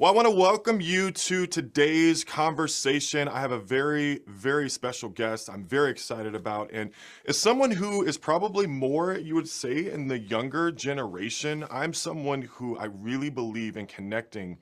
Well, I want to welcome you to today's conversation. I have a very, very special guest I'm very excited about. And as someone who is probably more, you would say, in the younger generation, I'm someone who I really believe in connecting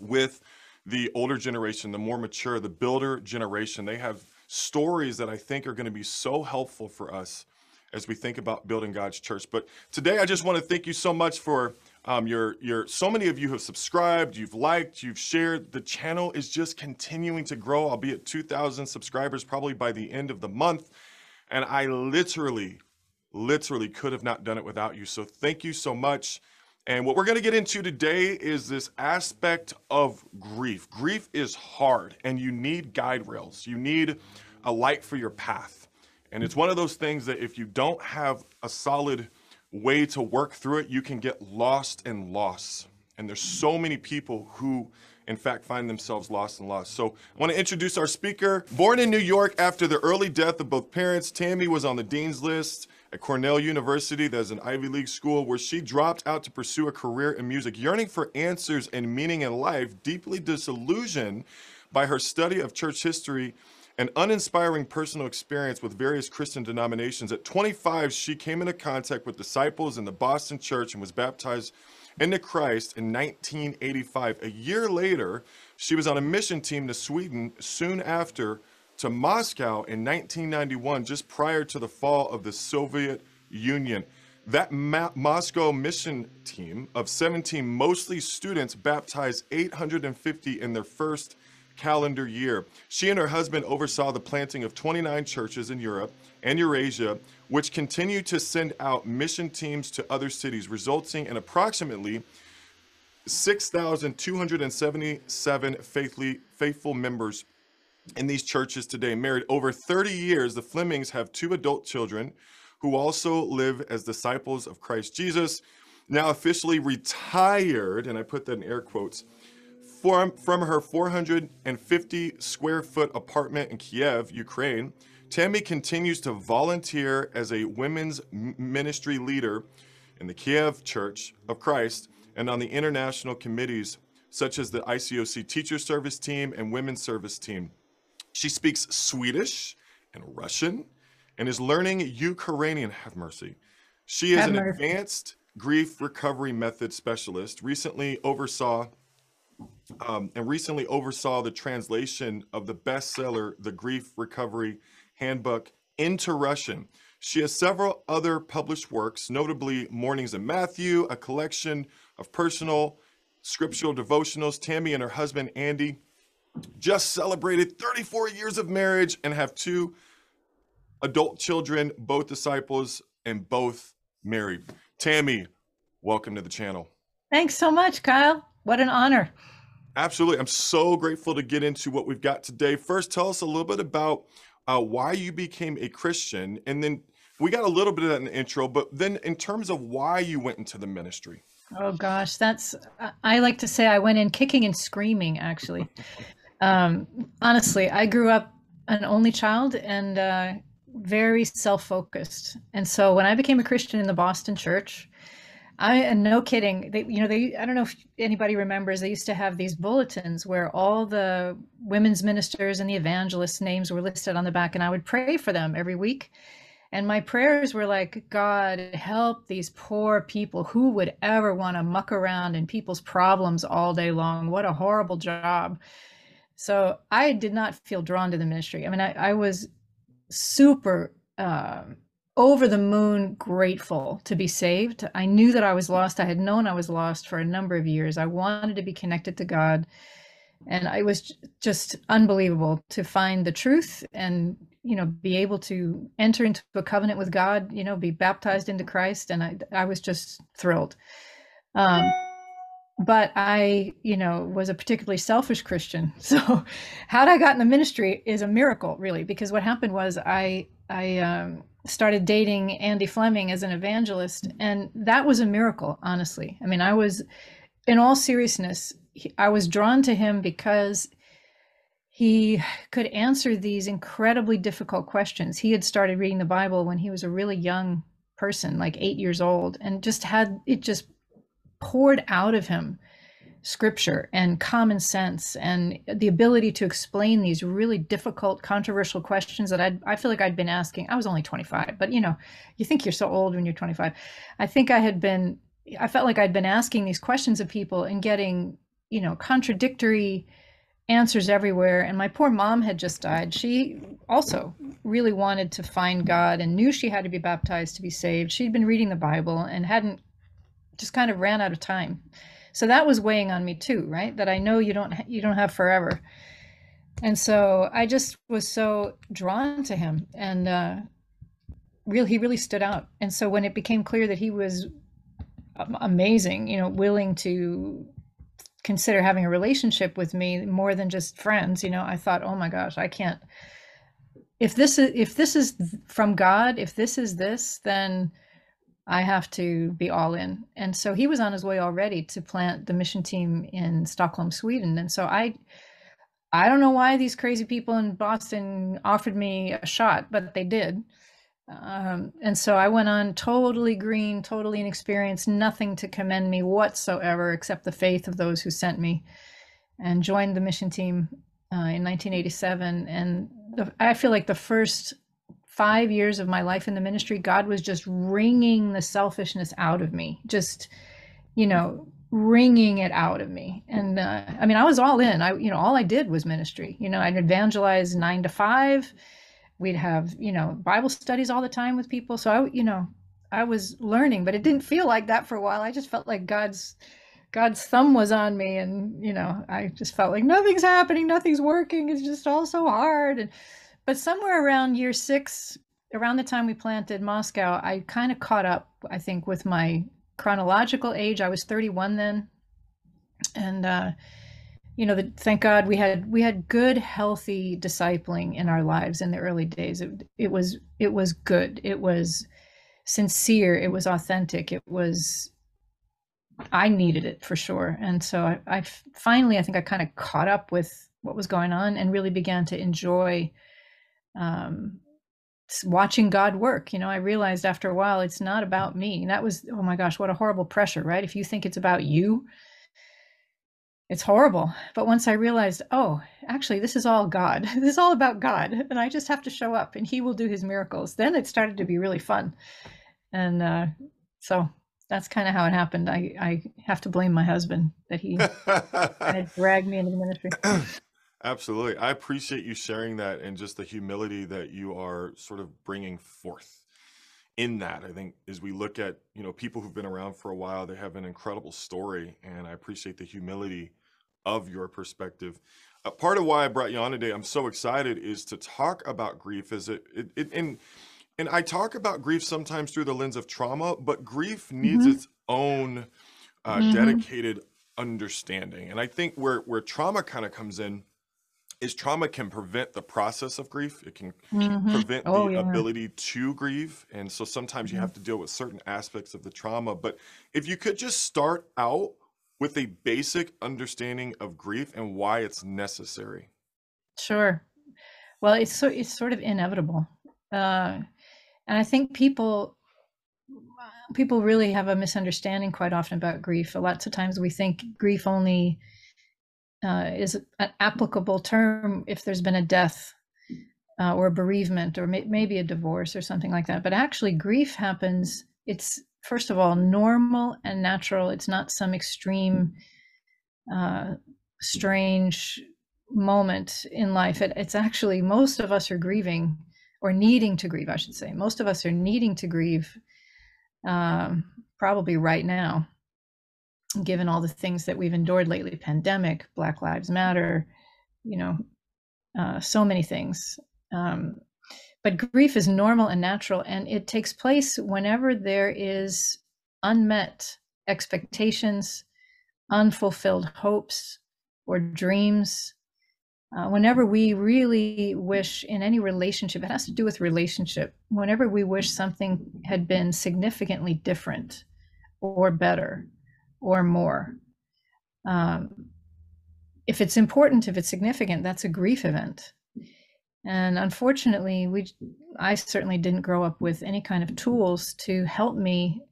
with the older generation, the more mature, the builder generation. They have stories that I think are going to be so helpful for us as we think about building God's church. But today, I just want to thank you so much for um, you're, you're, so many of you have subscribed, you've liked, you've shared. The channel is just continuing to grow. I'll be at 2,000 subscribers probably by the end of the month. And I literally, literally could have not done it without you. So thank you so much. And what we're going to get into today is this aspect of grief. Grief is hard, and you need guide rails. You need a light for your path. And it's one of those things that if you don't have a solid way to work through it, you can get lost in loss. And there's so many people who, in fact, find themselves lost and lost. So I want to introduce our speaker. Born in New York after the early death of both parents, Tammy was on the dean's list at Cornell University, that's an Ivy League school, where she dropped out to pursue a career in music, yearning for answers and meaning in life, deeply disillusioned by her study of church history an uninspiring personal experience with various Christian denominations. At 25, she came into contact with disciples in the Boston church and was baptized into Christ in 1985. A year later, she was on a mission team to Sweden soon after to Moscow in 1991, just prior to the fall of the Soviet Union. That Ma- Moscow mission team of 17, mostly students, baptized 850 in their first calendar year. She and her husband oversaw the planting of 29 churches in Europe and Eurasia, which continue to send out mission teams to other cities, resulting in approximately 6,277 faithfully, faithful members in these churches today. Married over 30 years, the Flemings have two adult children who also live as disciples of Christ Jesus. Now officially retired, and I put that in air quotes, from, from her 450 square foot apartment in Kiev, Ukraine, Tammy continues to volunteer as a women's ministry leader in the Kiev Church of Christ and on the international committees such as the ICOC Teacher Service Team and Women's Service Team. She speaks Swedish and Russian and is learning Ukrainian, have mercy. She is have an mercy. advanced grief recovery method specialist, recently oversaw um, and recently oversaw the translation of the bestseller, The Grief Recovery Handbook, into Russian. She has several other published works, notably Mornings in Matthew, a collection of personal scriptural devotionals. Tammy and her husband, Andy, just celebrated 34 years of marriage and have two adult children, both disciples and both married. Tammy, welcome to the channel. Thanks so much, Kyle. What an honor. Absolutely. I'm so grateful to get into what we've got today. First, tell us a little bit about uh, why you became a Christian. And then we got a little bit of that in the intro, but then in terms of why you went into the ministry. Oh, gosh. That's, I like to say I went in kicking and screaming, actually. Um, honestly, I grew up an only child and uh, very self focused. And so when I became a Christian in the Boston church, I and no kidding. They, you know, they. I don't know if anybody remembers. They used to have these bulletins where all the women's ministers and the evangelists' names were listed on the back, and I would pray for them every week. And my prayers were like, God, help these poor people. Who would ever want to muck around in people's problems all day long? What a horrible job. So I did not feel drawn to the ministry. I mean, I, I was super. Uh, over the moon grateful to be saved. I knew that I was lost. I had known I was lost for a number of years. I wanted to be connected to God. And it was just unbelievable to find the truth and, you know, be able to enter into a covenant with God, you know, be baptized into Christ. And I, I was just thrilled. Um, but I, you know, was a particularly selfish Christian. So, how'd I got in the ministry is a miracle, really, because what happened was I, I, um, started dating Andy Fleming as an evangelist. And that was a miracle, honestly. I mean, I was, in all seriousness, I was drawn to him because he could answer these incredibly difficult questions. He had started reading the Bible when he was a really young person, like eight years old, and just had it just poured out of him scripture and common sense and the ability to explain these really difficult controversial questions that i I feel like I'd been asking. I was only 25 but you know you think you're so old when you're 25 I think I had been I felt like I'd been asking these questions of people and getting you know contradictory answers everywhere. And my poor mom had just died. She also really wanted to find God and knew she had to be baptized to be saved. She'd been reading the bible and hadn't just kind of ran out of time so that was weighing on me too right? That i know you don't you don't have forever. And so i just was so drawn to him and uh really he really stood out. And so when it became clear that he was amazing you know willing to consider having a relationship with me more than just friends you know i thought oh my gosh i can't if this is if this is from god if this is this then I have to be all in. And so he was on his way already to plant the mission team in Stockholm, Sweden. And so I I don't know why these crazy people in Boston offered me a shot, but they did. Um, and so I went on totally green, totally inexperienced, nothing to commend me whatsoever except the faith of those who sent me, and joined the mission team uh, in 1987. And the, I feel like the first five years of my life in the ministry, God was just wringing the selfishness out of me, just, you know, wringing it out of me. And uh, I mean, I was all in. I, you know, all I did was ministry. You know, I'd evangelize nine to five. We'd have, you know, Bible studies all the time with people. So I, you know, I was learning, but it didn't feel like that for a while. I just felt like God's God's thumb was on me, and you know, I just felt like nothing's happening, nothing's working. It's just all so hard. And but somewhere around year six, around the time we planted Moscow, I kind of caught up, I think, with my chronological age. I was 31 then. And, uh, you know, the, thank God we had we had good, healthy discipling in our lives in the early days. It, it was it was good. It was sincere. It was authentic. It was I needed it for sure. And so I, I finally, I think I kind of caught up with what was going on and really began to enjoy um, watching God work. You know, I realized after a while it's not about me. And that was, oh my gosh, what a horrible pressure, right? If you think it's about you, it's horrible. But once I realized, oh, actually, this is all God. This is all about God. And I just have to show up and He will do His miracles. Then it started to be really fun. And uh, so that's kind of how it happened. I, I have to blame my husband that he kind of dragged me into the ministry. Absolutely. I appreciate you sharing that and just the humility that you are sort of bringing forth in that. I think as we look at, you know, people who've been around for a while, they have an incredible story and I appreciate the humility of your perspective. A part of why I brought you on today, I'm so excited is to talk about grief as it, it, it and and I talk about grief sometimes through the lens of trauma, but grief needs hmm its own uh, hmm dedicated understanding. And I think where where trauma kind of comes in is trauma can prevent the process of grief. It can hmm prevent Oh the yeah. ability to grieve. And so sometimes you Mhm. have to deal with certain aspects of the trauma. But if you could just start out with a basic understanding of grief and why it's necessary. Sure. Well, it's so it's sort of inevitable. Uh, and I think people people really have a misunderstanding quite often about grief. Lots of times we think grief only uh, is an applicable term if there's been a death uh, or a bereavement or may- maybe a divorce or something like that. But actually, grief happens. It's first of all normal and natural. It's not some extreme, uh, strange moment in life. It, it's actually most of us are grieving or needing to grieve. I should say most of us are needing to grieve um, probably right now given all the things that we've endured lately pandemic black lives matter you know uh, so many things. Um, but grief is normal and natural and it takes place whenever there is unmet expectations unfulfilled hopes or dreams. Uh, whenever we really wish in any relationship it has to do with relationship whenever we wish something had been significantly different or better or more. Um, if it's important, if it's significant, that's a grief event. And unfortunately, we I certainly didn't grow up with any kind of tools to help me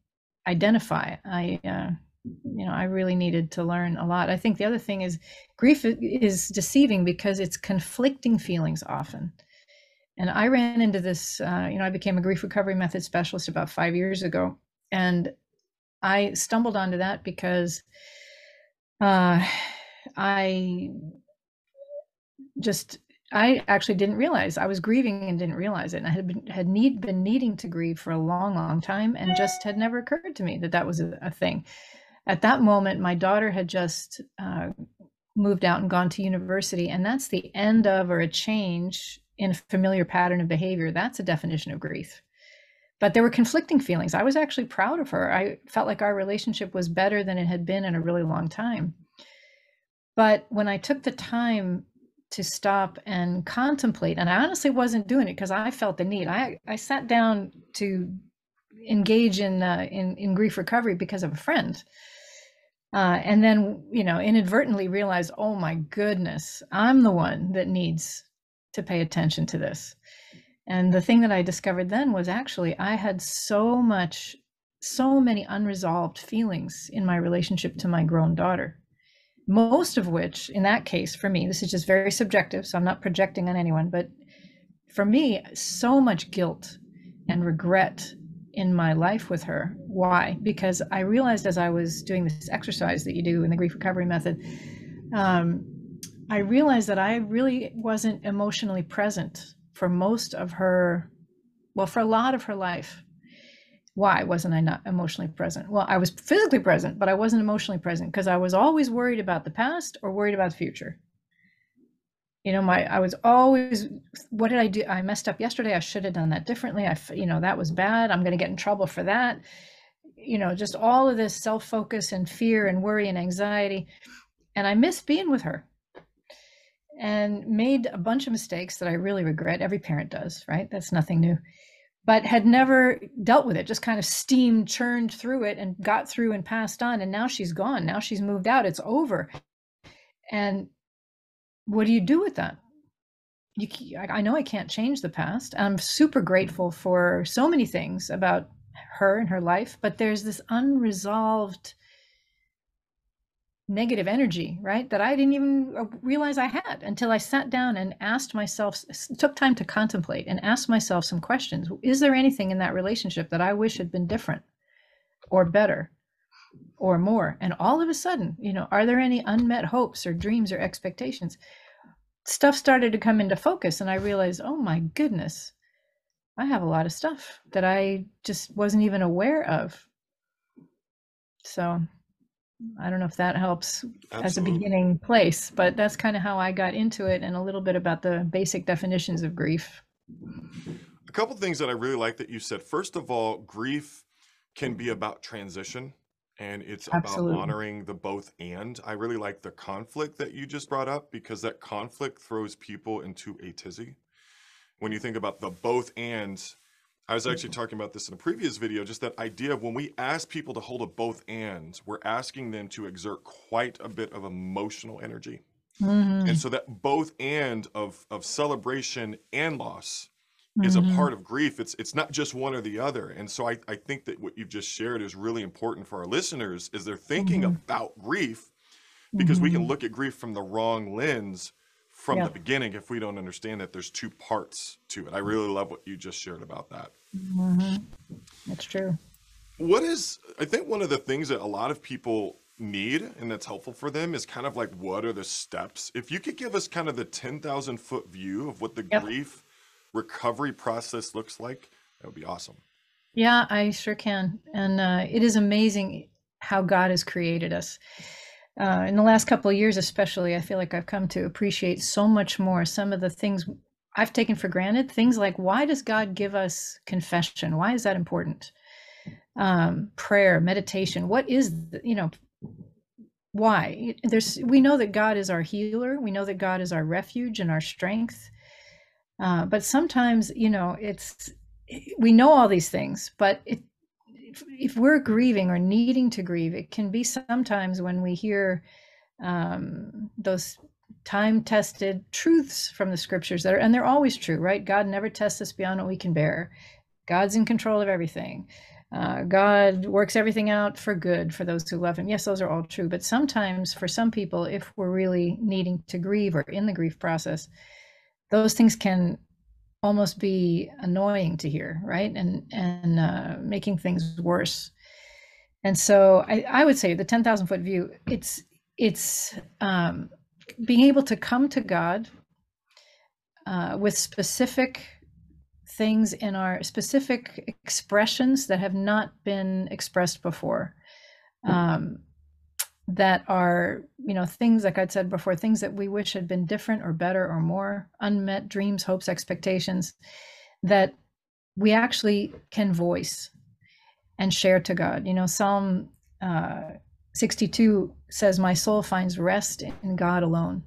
identify. I uh, you know, I really needed to learn a lot. I think the other thing is grief is deceiving because it's conflicting feelings often. And I ran into this, uh, you know, I became a grief recovery method specialist about five years ago. And I stumbled onto that because uh, I just I actually didn't realize I was grieving and didn't realize it. And I had been had need been needing to grieve for a long, long time, and just had never occurred to me that that was a, a thing. At that moment, my daughter had just uh, moved out and gone to university, and that's the end of or a change in a familiar pattern of behavior. That's a definition of grief. But there were conflicting feelings. I was actually proud of her. I felt like our relationship was better than it had been in a really long time. But when I took the time to stop and contemplate, and I honestly wasn't doing it because I felt the need. I, I sat down to engage in, uh, in in grief recovery because of a friend, uh, and then you know inadvertently realized, oh my goodness, I'm the one that needs to pay attention to this. And the thing that I discovered then was actually I had so much, so many unresolved feelings in my relationship to my grown daughter most of which in that case for me this is just very subjective so i'm not projecting on anyone but for me so much guilt and regret in my life with her. Why? Because i realized as i was doing this exercise that you do in the grief recovery method um, i realized that i really wasn't emotionally present for most of her well for a lot of her life why wasn't I not emotionally present? Well, I was physically present, but I wasn't emotionally present because I was always worried about the past or worried about the future. You know, my I was always what did I do? I messed up yesterday. I should have done that differently. I you know, that was bad. I'm going to get in trouble for that. You know, just all of this self-focus and fear and worry and anxiety. And I miss being with her. And made a bunch of mistakes that I really regret. Every parent does, right? That's nothing new but had never dealt with it, just kind of steam churned through it and got through and passed on. And now she's gone. Now she's moved out. It's over. And what do you do with that? You, I know I can't change the past. I'm super grateful for so many things about her and her life, but there's this unresolved negative energy, right? That I didn't even uh, realize I had until I sat down and asked myself, took time to contemplate and asked myself some questions. Is there anything in that relationship that I wish had been different or better or more? And all of a sudden, you know, are there any unmet hopes or dreams or expectations? Stuff started to come into focus, and I realized, oh my goodness, I have a lot of stuff that I just wasn't even aware of. So I don't know if that helps Absolutely. as a beginning place, but that's kind of how I got into it and a little bit about the basic definitions of grief. A couple things that I really like that you said. First of all, grief can be about transition and it's Absolutely. about honoring the both and. I really like the conflict that you just brought up because that conflict throws people into a tizzy. When you think about the both and, I was actually talking about this in a previous video, just that idea of when we ask people to hold a both ands, we're asking them to exert quite a bit of emotional energy. Mm-hmm. And so that both and of, of celebration and loss mm-hmm. is a mm-hmm. part of grief. It's it's not just one or the other. And so I, I think that what you've just shared is really important for our listeners is they're thinking mm-hmm. about grief because we can mm-hmm. look at grief from the wrong lens from yeah. the beginning if we don't understand that there's two parts to it. I really love what you just shared about that. Mm-hmm. That's true. What is, I think one of the things that a lot of people need and that's helpful for them is kind of like what are the steps? If you could give us kind of the 10,000 foot view of what the yep. grief recovery process looks like, that would be awesome. Yeah, I sure can. And uh, it is amazing how God has created us uh, in the last couple of years, especially, I feel like I've come to appreciate so much more some of the things I've taken for granted. Things like why does God give us confession? Why is that important? Um, prayer, meditation. What is the, you know? Why? There's we know that God is our healer. We know that God is our refuge and our strength. Uh, but sometimes, you know, it's we know all these things, but it if, we're grieving or needing to grieve, it can be sometimes when we hear um, those time tested truths from the scriptures that are, and they're always true, right? God never tests us beyond what we can bear. God's in control of everything. Uh, God works everything out for good for those who love Him. Yes, those are all true. But sometimes, for some people, if we're really needing to grieve or in the grief process, those things can almost be annoying to hear, right? And and uh, making things worse. And so, I, I would say the ten thousand foot view. It's it's um, being able to come to God uh, with specific things in our specific expressions that have not been expressed before um, that are you know things like i'd said before things that we wish had been different or better or more unmet dreams hopes expectations that we actually can voice and share to god. You know psalm uh, 62 says my soul finds rest in god alone.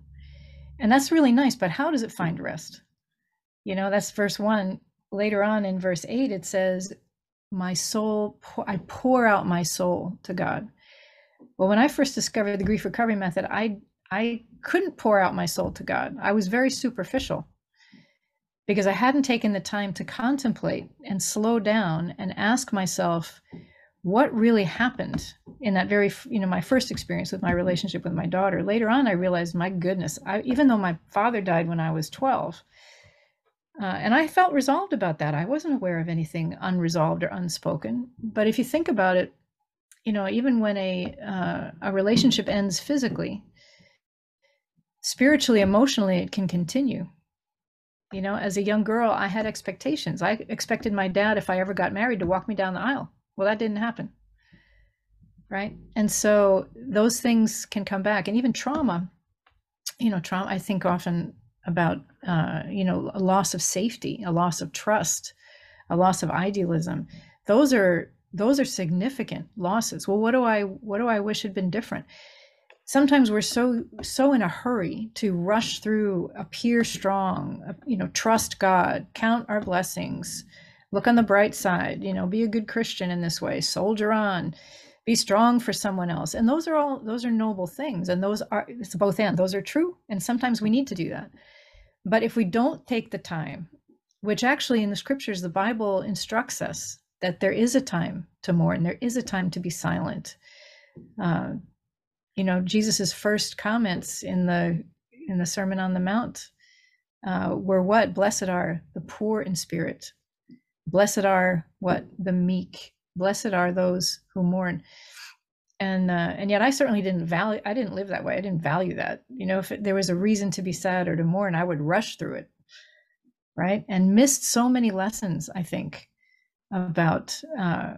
And that's really nice but how does it find rest? You know that's verse 1 later on in verse 8 it says my soul i pour out my soul to god well when i first discovered the grief recovery method i i couldn't pour out my soul to god i was very superficial because i hadn't taken the time to contemplate and slow down and ask myself what really happened in that very you know my first experience with my relationship with my daughter later on i realized my goodness I, even though my father died when i was 12 uh, and I felt resolved about that. I wasn't aware of anything unresolved or unspoken. But if you think about it, you know, even when a uh, a relationship ends physically, spiritually, emotionally, it can continue. You know, as a young girl, I had expectations. I expected my dad, if I ever got married, to walk me down the aisle. Well, that didn't happen. Right. And so those things can come back. And even trauma, you know, trauma, I think often about uh, you know a loss of safety a loss of trust a loss of idealism those are those are significant losses. Well what do i what do i wish had been different? Sometimes we're so so in a hurry to rush through appear strong uh, you know trust god count our blessings look on the bright side you know be a good christian in this way soldier on be strong for someone else. And those are all those are noble things and those are it's both and those are true and sometimes we need to do that. But if we don't take the time, which actually in the scriptures, the Bible instructs us that there is a time to mourn, there is a time to be silent. Uh, you know, Jesus's first comments in the in the Sermon on the Mount uh, were what? Blessed are the poor in spirit. Blessed are what? The meek. Blessed are those who mourn and uh, and yet I certainly didn't value. I didn't live that way. I didn't value that. You know, if it, there was a reason to be sad or to mourn, I would rush through it, right? And missed so many lessons. I think about uh,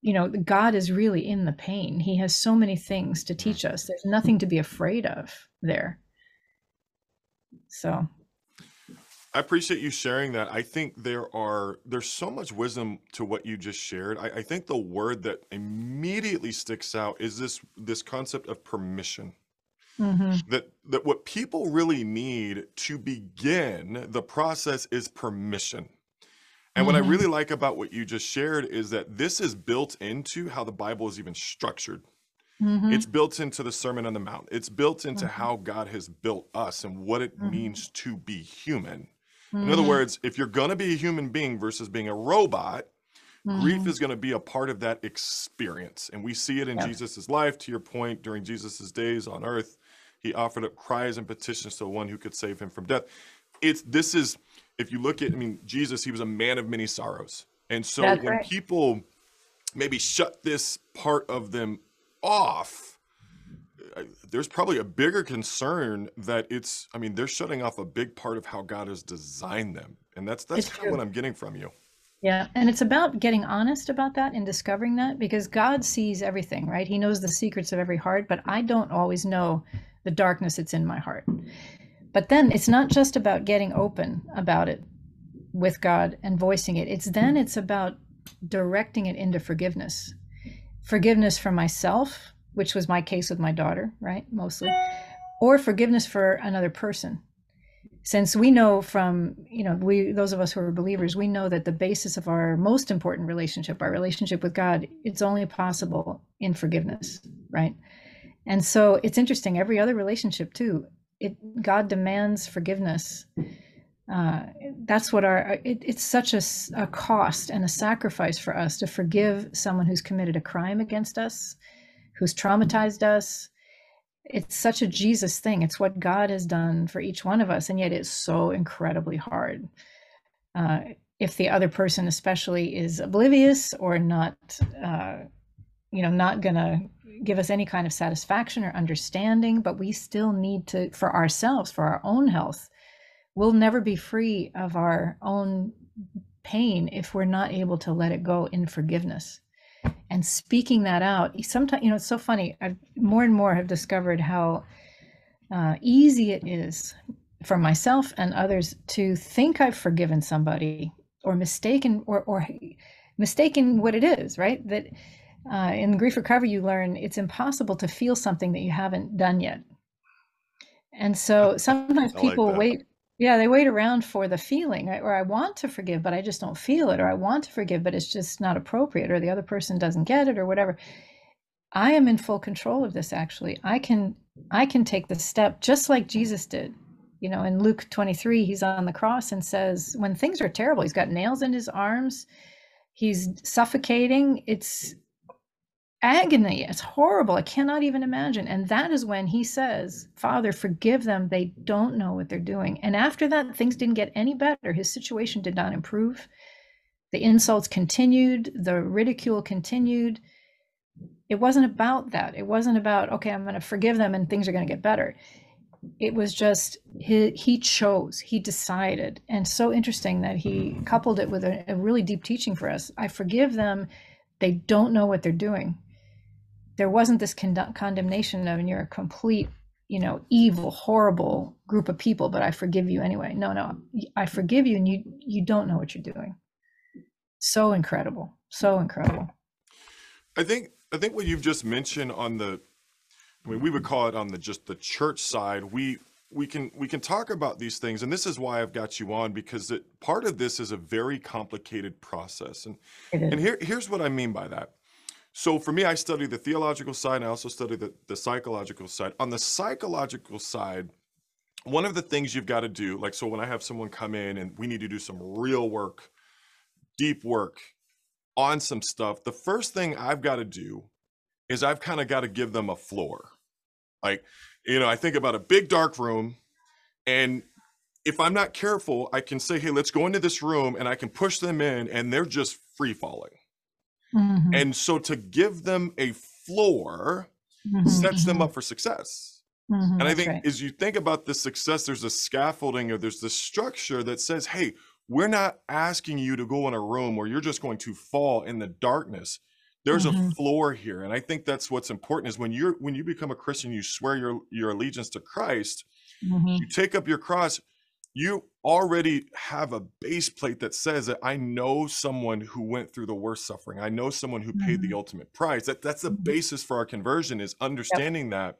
you know God is really in the pain. He has so many things to teach us. There's nothing to be afraid of there. So I appreciate you sharing that. I think there are there's so much wisdom to what you just shared. I, I think the word that immediately sticks out is this this concept of permission. hmm That that what people really need to begin the process is permission. And what I hmm really like about what you just shared is that this is built into how the Bible is even structured. hmm It's built into the Sermon on the Mount. It's built into hmm how God has built us and what it hmm means to be human. In other hmm words, if you're going to be a human being versus being a robot, grief hmm is going to be a part of that experience. And we see it in Yep. Jesus' life. To your point, during Jesus' days on earth, he offered up cries and petitions to the one who could save him from death. It's this is, if you look at, I mean, Jesus, he was a man of many sorrows. And so That's when right. people maybe shut this part of them off, uh, there's probably a bigger concern that it's i mean they're shutting off a big part of how god has designed them and that's that's kind of what i'm getting from you Yeah, and it's about getting honest about that and discovering that because God sees everything, right? He knows the secrets of every heart, but I don't always know the darkness that's in my heart. But then it's not just about getting open about it with God and voicing it. It's then it's about directing it into forgiveness. Forgiveness for myself, which was my case with my daughter, right? Mostly, or forgiveness for another person since we know from you know we those of us who are believers we know that the basis of our most important relationship our relationship with god it's only possible in forgiveness right and so it's interesting every other relationship too it god demands forgiveness. Uh, that's what our it, it's such a, a cost and a sacrifice for us to forgive someone who's committed a crime against us who's traumatized us. It's such a jesus thing. It's what god has done for each one of us and yet it's so incredibly hard. Uh, if the other person especially is oblivious or not uh, you know not gonna give us any kind of satisfaction or understanding but we still need to for ourselves for our own health we'll never be free of our own pain if we're not able to let it go in forgiveness. And speaking that out sometimes you know it's so funny i've more and more have discovered how uh, easy it is for myself and others to think i've forgiven somebody or mistaken or, or mistaken what it is right? That uh, in grief recovery you learn it's impossible to feel something that you haven't done yet and so sometimes people like wait yeah, they wait around for the feeling, right? Or I want to forgive, but I just don't feel it, or I want to forgive, but it's just not appropriate, or the other person doesn't get it, or whatever. I am in full control of this actually. I can I can take the step just like Jesus did. You know, in Luke 23, he's on the cross and says, when things are terrible, he's got nails in his arms, he's suffocating. It's agony. It's horrible. I cannot even imagine. And that is when he says, Father, forgive them. They don't know what they're doing. And after that, things didn't get any better. His situation did not improve. The insults continued, the ridicule continued. It wasn't about that. It wasn't about, okay, I'm going to forgive them and things are going to get better. It was just he, he chose, he decided. And so interesting that he coupled it with a, a really deep teaching for us. I forgive them. They don't know what they're doing there wasn't this con- condemnation of and you're a complete you know evil horrible group of people but i forgive you anyway. No no i forgive you and you you don't know what you're doing. So incredible so incredible. I think i think what you've just mentioned on the i mean we would call it on the just the church side. We we can we can talk about these things and this is why i've got you on because it, part of this is a very complicated process. And and here here's what i mean by that so for me, I study the theological side and I also study the, the psychological side. On the psychological side, one of the things you've got to do, like, so when I have someone come in and we need to do some real work, deep work on some stuff, the first thing I've got to do is I've kind of got to give them a floor. Like, you know, I think about a big dark room and if I'm not careful, I can say, hey, let's go into this room and I can push them in and they're just free falling. Mm-hmm. And so to give them a floor mm-hmm. sets them mm-hmm. up for success. Mm-hmm, and I think right. as you think about the success, there's a scaffolding or there's this structure that says, hey, we're not asking you to go in a room where you're just going to fall in the darkness. There's a mm-hmm. floor here. And I think that's what's important is when you're when you become a Christian, you swear your your allegiance to Christ, mm-hmm. you take up your cross, you already have a base plate that says that I know someone who went through the worst suffering. I know someone who paid the mm-hmm. ultimate price. That that's the mm-hmm. basis for our conversion is understanding yep. that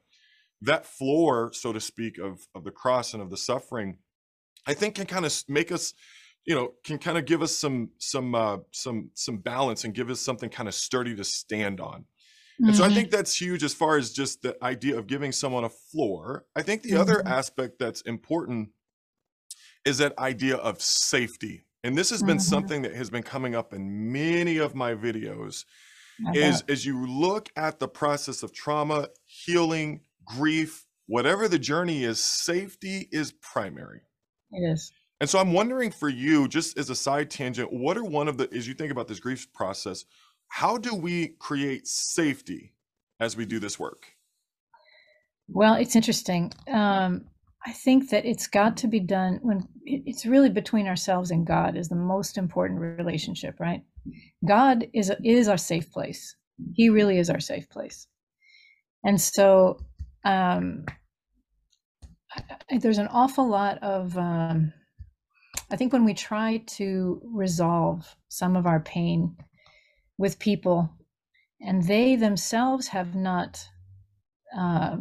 that floor, so to speak, of of the cross and of the suffering, I think can kind of make us, you know, can kind of give us some some uh, some some balance and give us something kind of sturdy to stand on. And so I mm-hmm. think that's huge as far as just the idea of giving someone a floor. I think the mm-hmm. other aspect that's important is that idea of safety. And this has been mm-hmm. something that has been coming up in many of my videos is as you look at the process of trauma, healing, grief, whatever the journey is, safety is primary. It is. And so I'm wondering for you, just as a side tangent, what are one of the, as you think about this grief process, how do we create safety as we do this work? Well, it's interesting. Um, I think that it's got to be done when it's really between ourselves and God is the most important relationship, right? God is is our safe place. He really is our safe place, and so um, there's an awful lot of. Um, I think when we try to resolve some of our pain with people, and they themselves have not uh,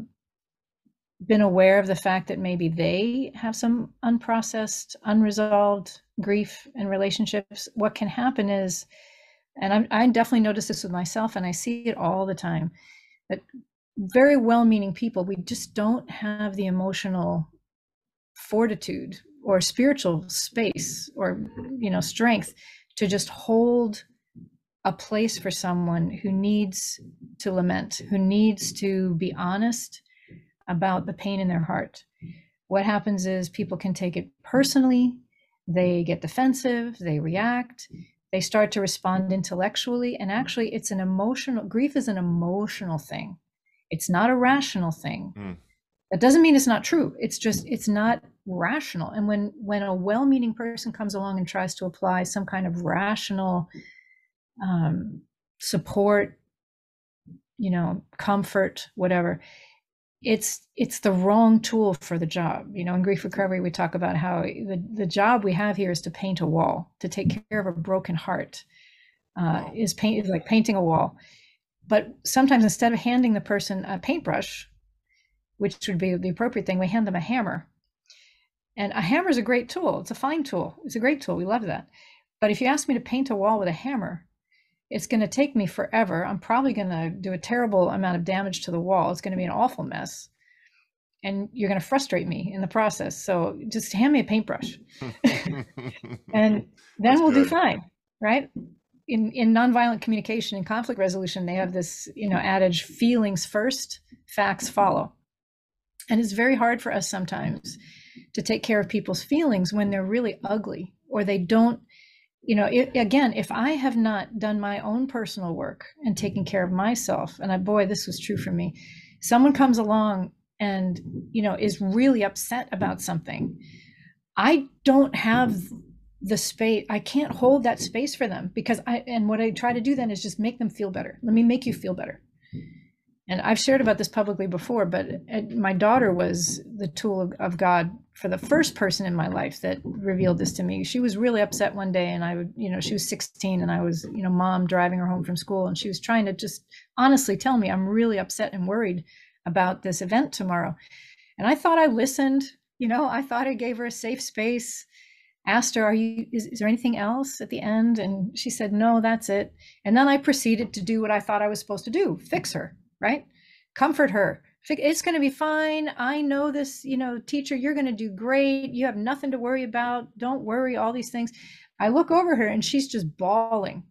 been aware of the fact that maybe they have some unprocessed, unresolved grief and relationships, what can happen is, and I'm, I definitely notice this with myself, and I see it all the time, that very well meaning people, we just don't have the emotional fortitude or spiritual space or you know strength to just hold a place for someone who needs to lament who needs to be honest about the pain in their heart. What happens is people can take it personally they get defensive they react they start to respond intellectually and actually it's an emotional grief is an emotional thing. It's not a rational thing. Mm. that doesn't mean it's not true. It's just it's not rational. And when when a well-meaning person comes along and tries to apply some kind of rational um, support you know comfort whatever it's it's the wrong tool for the job. You know in grief recovery we talk about how the, the job we have here is to paint a wall to take care of a broken heart uh, is paint is like painting a wall. But sometimes instead of handing the person a paintbrush which would be the appropriate thing we hand them a hammer. And a hammer is a great tool. It's a fine tool. It's a great tool. We love that. But if you ask me to paint a wall with a hammer it's going to take me forever. I'm probably going to do a terrible amount of damage to the wall. It's going to be an awful mess. And you're going to frustrate me in the process. So just hand me a paintbrush. and then That's we'll good. do fine, right? In in nonviolent communication and conflict resolution, they have this, you know, adage feelings first, facts follow. And it's very hard for us sometimes to take care of people's feelings when they're really ugly or they don't you know it, again if i have not done my own personal work and taken care of myself and i boy this was true for me someone comes along and you know is really upset about something i don't have the space i can't hold that space for them because i and what i try to do then is just make them feel better. Let me make you feel better. And I've shared about this publicly before, but uh, my daughter was the tool of, of, God for the first person in my life that revealed this to me. She was really upset one day, and I would, you know, she was 16, and I was, you know, mom driving her home from school, and she was trying to just honestly tell me, I'm really upset and worried about this event tomorrow. And I thought I listened, you know, I thought I gave her a safe space. Asked her, "Are you? Is, is there anything else at the end?" And she said, "No, that's it." And then I proceeded to do what I thought I was supposed to do: fix her right? Comfort her. It's going to be fine. I know this, you know, teacher, you're going to do great. You have nothing to worry about. Don't worry, all these things. I look over her and she's just bawling.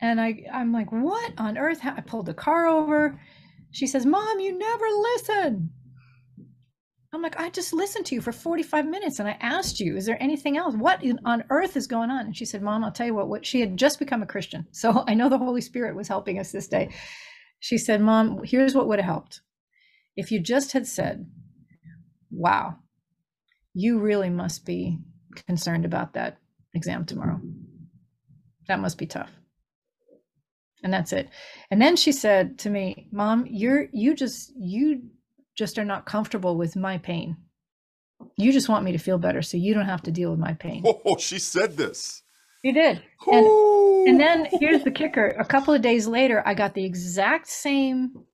And I, I'm like, what on earth? I pulled the car over. She says, Mom, you never listen. I'm like, I just listened to you for 45 minutes and I asked you, is there anything else? What on earth is going on? And she said, Mom, I'll tell you what, what she had just become a Christian. So I know the Holy Spirit was helping us this day. She said, Mom, here's what would have helped. If you just had said, Wow, you really must be concerned about that exam tomorrow. That must be tough. And that's it. And then she said to me, Mom, you're you just you just are not comfortable with my pain. You just want me to feel better so you don't have to deal with my pain. Oh, she said this. She did. And, and then here's the kicker. A couple of days later, I got the exact same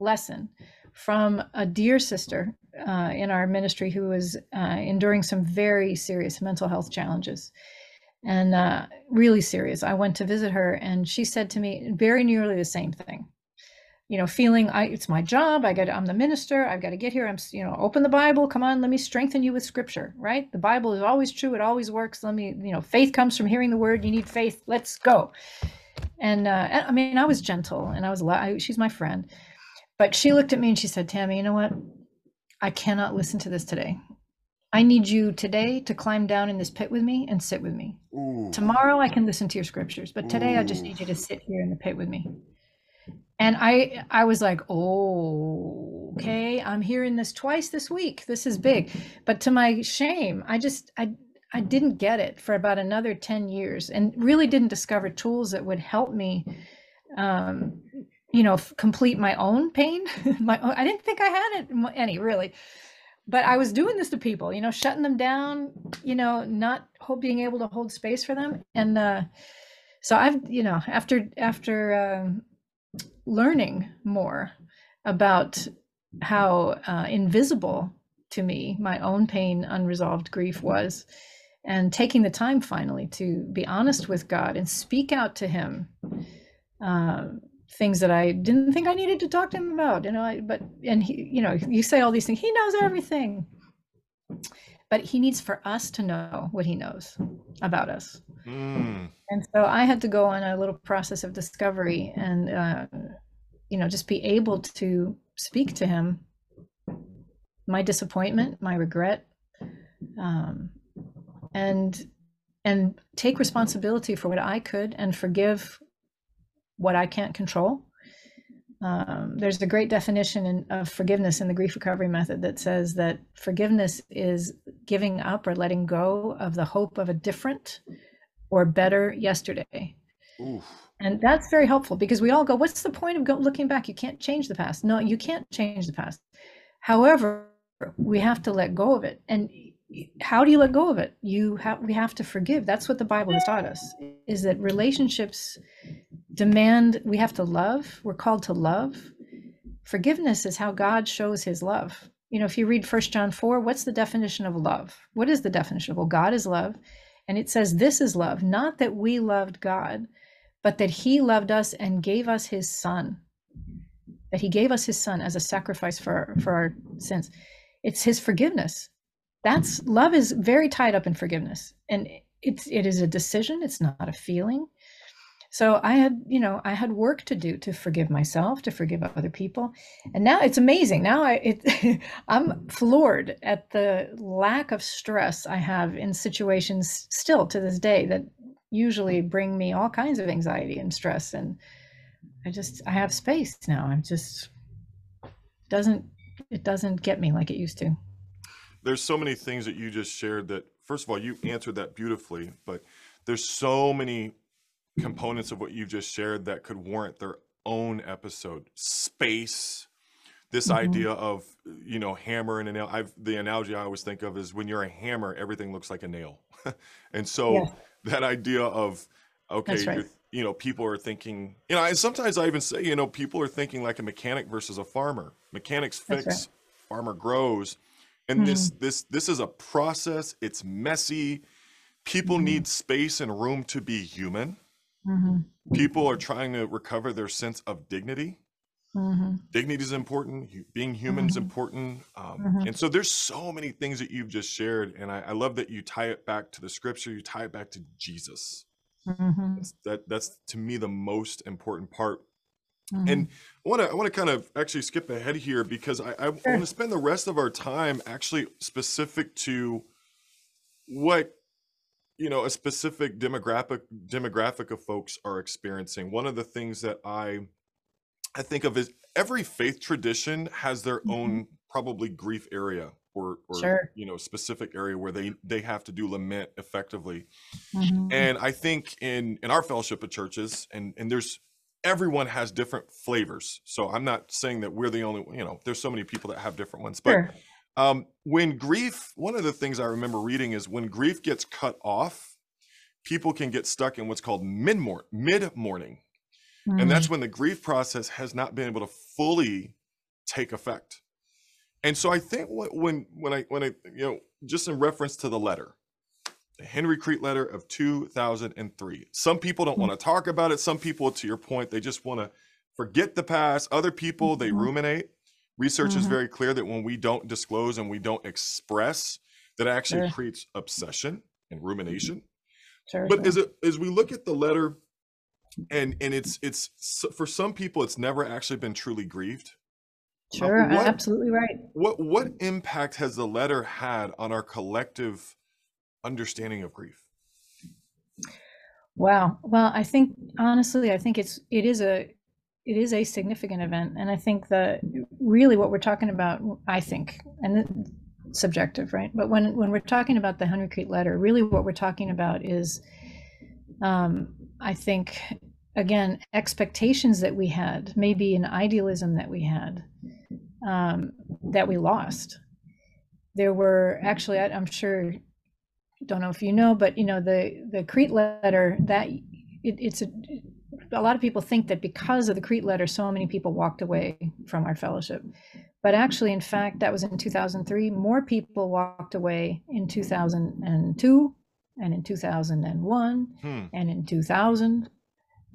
lesson from a dear sister uh, in our ministry who was uh, enduring some very serious mental health challenges and uh, really serious. I went to visit her, and she said to me very nearly the same thing you know, feeling I it's my job. I got I'm the minister. I've got to get here. I'm you know, open the Bible. Come on, let me strengthen you with Scripture. Right? The Bible is always true. It always works. Let me you know, faith comes from hearing the Word. You need faith. Let's go. And uh, I mean, I was gentle, and I was I, she's my friend, but she looked at me and she said, "Tammy, you know what? I cannot listen to this today. I need you today to climb down in this pit with me and sit with me. Ooh. Tomorrow I can listen to your scriptures, but today Ooh. I just need you to sit here in the pit with me." And i i was like oh okay i'm hearing this twice this week. This is big. But to my shame i just i i didn't get it for about another 10 years and really didn't discover tools that would help me um you know f- complete my own pain. My own, i didn't think i had it any really. But i was doing this to people you know shutting them down you know not being able to hold space for them. And uh so i've you know after after um learning more about how uh, invisible to me my own pain, unresolved grief was, and taking the time finally to be honest with God and speak out to Him. Uh, things that I didn't think I needed to talk to him about, you know, I, but, and he, you know, you say all these things, he knows everything. but he needs for us to know what he knows about us. Mm. And so I had to go on a little process of discovery and, uh, you know, just be able to speak to him my disappointment, my regret, um, and and take responsibility for what I could and forgive what I can't control. Um, there's a great definition in, of forgiveness in the grief recovery method that says that forgiveness is giving up or letting go of the hope of a different or better yesterday. Oof. And that's very helpful because we all go, What's the point of go- looking back? You can't change the past. No, you can't change the past. However, we have to let go of it. And how do you let go of it? You have we have to forgive. That's what the Bible has taught us is that relationships demand we have to love. We're called to love. Forgiveness is how God shows his love. You know, if you read First John 4, what's the definition of love? What is the definition of well, God is love. And it says this is love, not that we loved God, but that he loved us and gave us his son. That he gave us his son as a sacrifice for, for our sins. It's his forgiveness. That's love is very tied up in forgiveness. And it's it is a decision, it's not a feeling. So I had, you know, I had work to do to forgive myself, to forgive other people. And now it's amazing. Now I it I'm floored at the lack of stress I have in situations still to this day that usually bring me all kinds of anxiety and stress and I just I have space now. I'm just doesn't it doesn't get me like it used to. There's so many things that you just shared that first of all you answered that beautifully, but there's so many components of what you've just shared that could warrant their own episode. Space, this Mhm. idea of you know hammer and a nail. I've the analogy I always think of is when you're a hammer, everything looks like a nail, and so Yeah, that idea of okay, right. you're you know people are thinking you know and sometimes I even say you know people are thinking like a mechanic versus a farmer. Mechanics That's right. fix, farmer grows, and this this this is a process. It's messy. People Mhm. need space and room to be human. hmm People are trying to recover their sense of dignity. Hmm Dignity is important. Being human is hmm important. Um, hmm and so there's so many things that you've just shared. And I, I love that you tie it back to the scripture. You tie it back to Jesus. hmm That's, that, that's to me the most important part. And I want to I want to kind of actually skip ahead here because I, I want to spend the rest of our time actually specific to what you know a specific demographic demographic of folks are experiencing. One of the things that I I think of is every faith tradition has their hmm own probably grief area or or Sure. you know specific area where they they have to do lament effectively. hmm And I think in in our fellowship of churches and and there's everyone has different flavors. So I'm not saying that we're the only you know there's so many people that have different ones, but Sure. um when grief one of the things I remember reading is when grief gets cut off, people can get stuck in what's called mid mid and that's when the grief process has not been able to fully take effect. And so i think what, when when i when i you know just in reference to the letter the Henry Kriete letter of 2003 some people don't want to talk about it. Some people to your point they just want to forget the past. Other people they hmm ruminate. Research is hmm very clear that when we don't disclose and we don't express that actually Sure. creates obsession and rumination. Sure. but as it as we look at the letter and and it's it's for some people it's never actually been truly grieved uh, Sure. a- what Absolutely right. what what impact has the letter had on our collective understanding of grief Wow. Well, I think honestly, I think it's it is a it is a significant event, and I think that really what we're talking about, I think, and subjective, right? But when when we're talking about the Henry Kriete letter, really what we're talking about is, um, I think, again, expectations that we had, maybe an idealism that we had, um, that we lost. There were actually, I, I'm sure don't know if you know, but you know the the Kriete letter that it, it's a a lot of people think that because of the Kriete letter, so many people walked away from our fellowship. But actually, in fact, that was in 2003. More people walked away in 2002 and in 2001 hmm and in 2000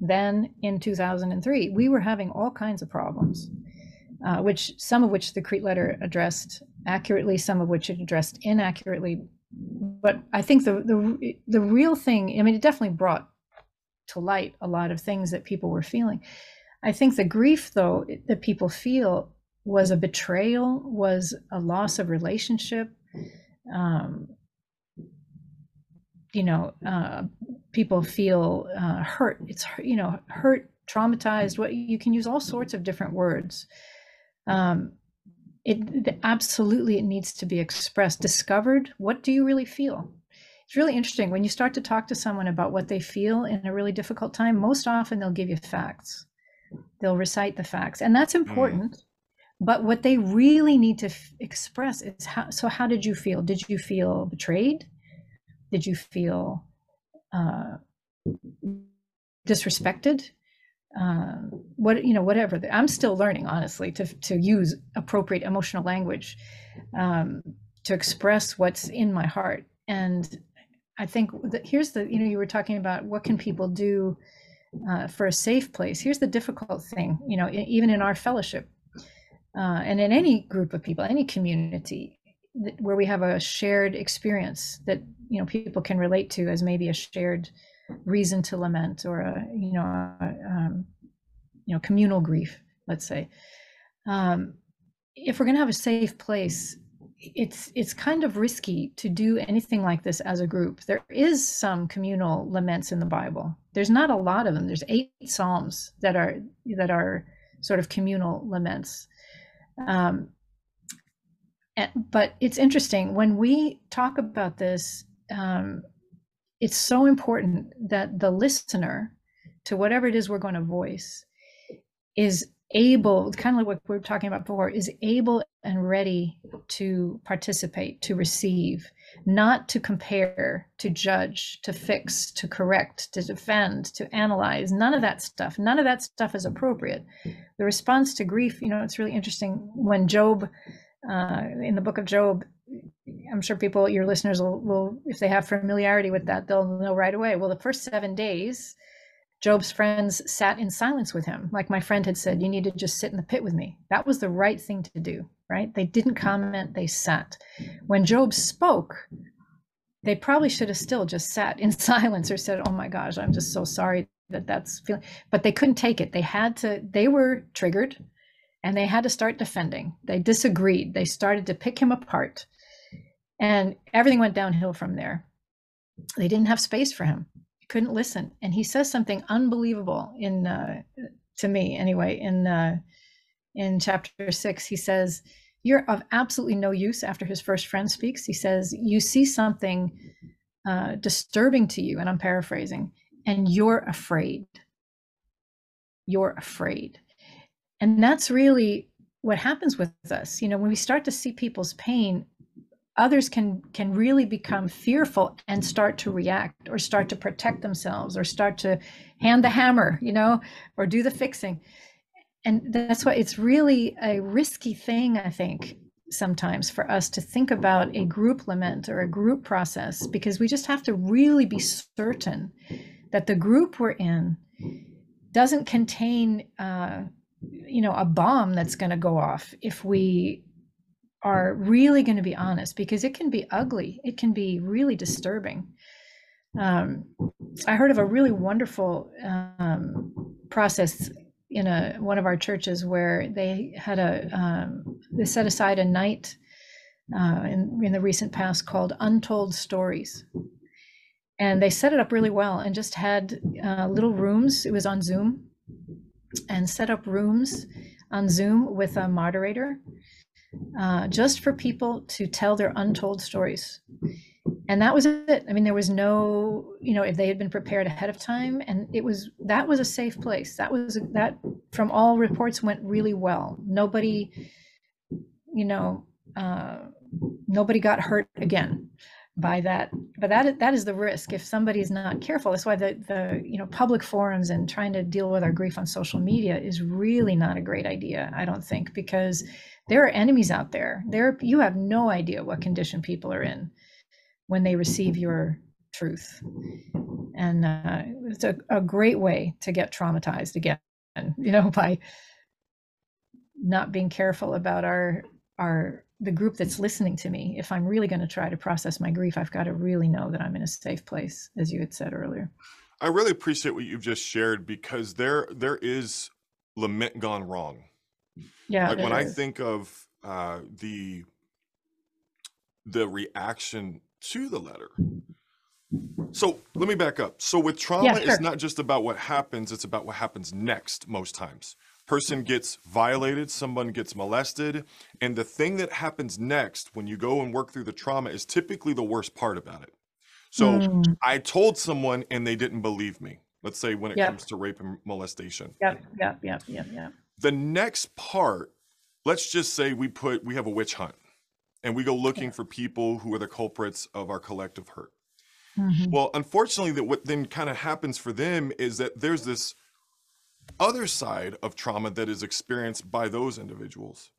than in 2003. We were having all kinds of problems, uh, which some of which the Kriete letter addressed accurately, some of which it addressed inaccurately. But I think the the the real thing, I mean, it definitely brought to light a lot of things that people were feeling. I think the grief, though, that people feel was a betrayal, was a loss of relationship. Um, you know, uh, people feel uh, hurt. It's you know hurt, traumatized. What you can use all sorts of different words. Um, it absolutely it needs to be expressed, discovered. What do you really feel? It's really interesting when you start to talk to someone about what they feel in a really difficult time. Most often, they'll give you facts. They'll recite the facts, and that's mm. important. Mm. But what they really need to f- express is how. So, how did you feel? Did you feel betrayed? Did you feel uh, disrespected? Uh, what you know, whatever. I'm still learning, honestly, to to use appropriate emotional language um, to express what's in my heart. And I think that here's the you know you were talking about what can people do uh, for a safe place. Here's the difficult thing, you know, even in our fellowship uh, and in any group of people, any community, where we have a shared experience that you know people can relate to as maybe a shared reason to lament or a you know a, um, you know communal grief let's say. Um, if we're going to have a safe place it's it's kind of risky to do anything like this as a group. There is some communal laments in the bible. There's not a lot of them. There's eight psalms that are that are sort of communal laments. Um, but it's interesting when we talk about this um, it's so important that the listener to whatever it is we're going to voice is able kind of like what we are talking about before is able and ready to participate to receive not to compare to judge to fix to correct to defend to analyze none of that stuff. None of that stuff is appropriate. The response to grief you know it's really interesting. When job uh, in the book of Job, I'm sure people, your listeners will, will, if they have familiarity with that, they'll know right away. Well, the first seven days, Job's friends sat in silence with him. Like my friend had said, you need to just sit in the pit with me. That was the right thing to do, right? They didn't comment, they sat. When Job spoke, they probably should have still just sat in silence or said, oh my gosh, I'm just so sorry that that's feeling, but they couldn't take it. They had to, they were triggered and they had to start defending. They disagreed. They started to pick him apart. And everything went downhill from there. They didn't have space for him. He couldn't listen. And he says something unbelievable in uh, to me anyway in uh, in chapter 6. He says, "You're of absolutely no use after his first friend speaks." He says, "You see something uh, disturbing to you," and I'm paraphrasing, "and you're afraid." You're afraid and that's really what happens with us. You know when we start to see people's pain others can can really become fearful and start to react or start to protect themselves or start to hand the hammer you know or do the fixing. And that's why it's really a risky thing i think sometimes for us to think about a group lament or a group process because we just have to really be certain that the group we're in doesn't contain uh, you know a bomb that's going to go off if we are really going to be honest because it can be ugly. It can be really disturbing. Um, i heard of a really wonderful um, process in a one of our churches where they had a um, they set aside a night uh, in, in the recent past called untold stories. And they set it up really well and just had uh, little rooms. It was on zoom and set up rooms on Zoom with a moderator uh, just for people to tell their untold stories. And that was it. I mean, there was no, you know, if they had been prepared ahead of time, and it was that was a safe place. That was that from all reports went really well. Nobody, you know, uh, nobody got hurt again by that but that that is the risk if somebody's not careful. That's why the the you know public forums and trying to deal with our grief on social media is really not a great idea i don't think because there are enemies out there. There you have no idea what condition people are in when they receive your truth. And uh, it's a, a great way to get traumatized again you know by not being careful about our our the group that's listening to me, if I'm really going to try to process my grief, I've got to really know that I'm in a safe place, as you had said earlier. I really appreciate what you've just shared because there there is lament gone wrong. Yeah. Like when I think of uh, the the reaction to the letter. So let me back up. So with trauma, Yeah, it's not just about what happens; it's about what happens next. Most times, person gets violated, someone gets molested, and the thing that happens next when you go and work through the trauma is typically the worst part about it. So Mm, I told someone and they didn't believe me. Let's say when it Yep. comes to rape and molestation. yep, yep, yep, yep, yep. The next part, let's just say we put we have a witch hunt and we go looking for people who are the culprits of our collective hurt. Mhm. Well, unfortunately, that what then kind of happens for them is that there's this other side of trauma that is experienced by those individuals.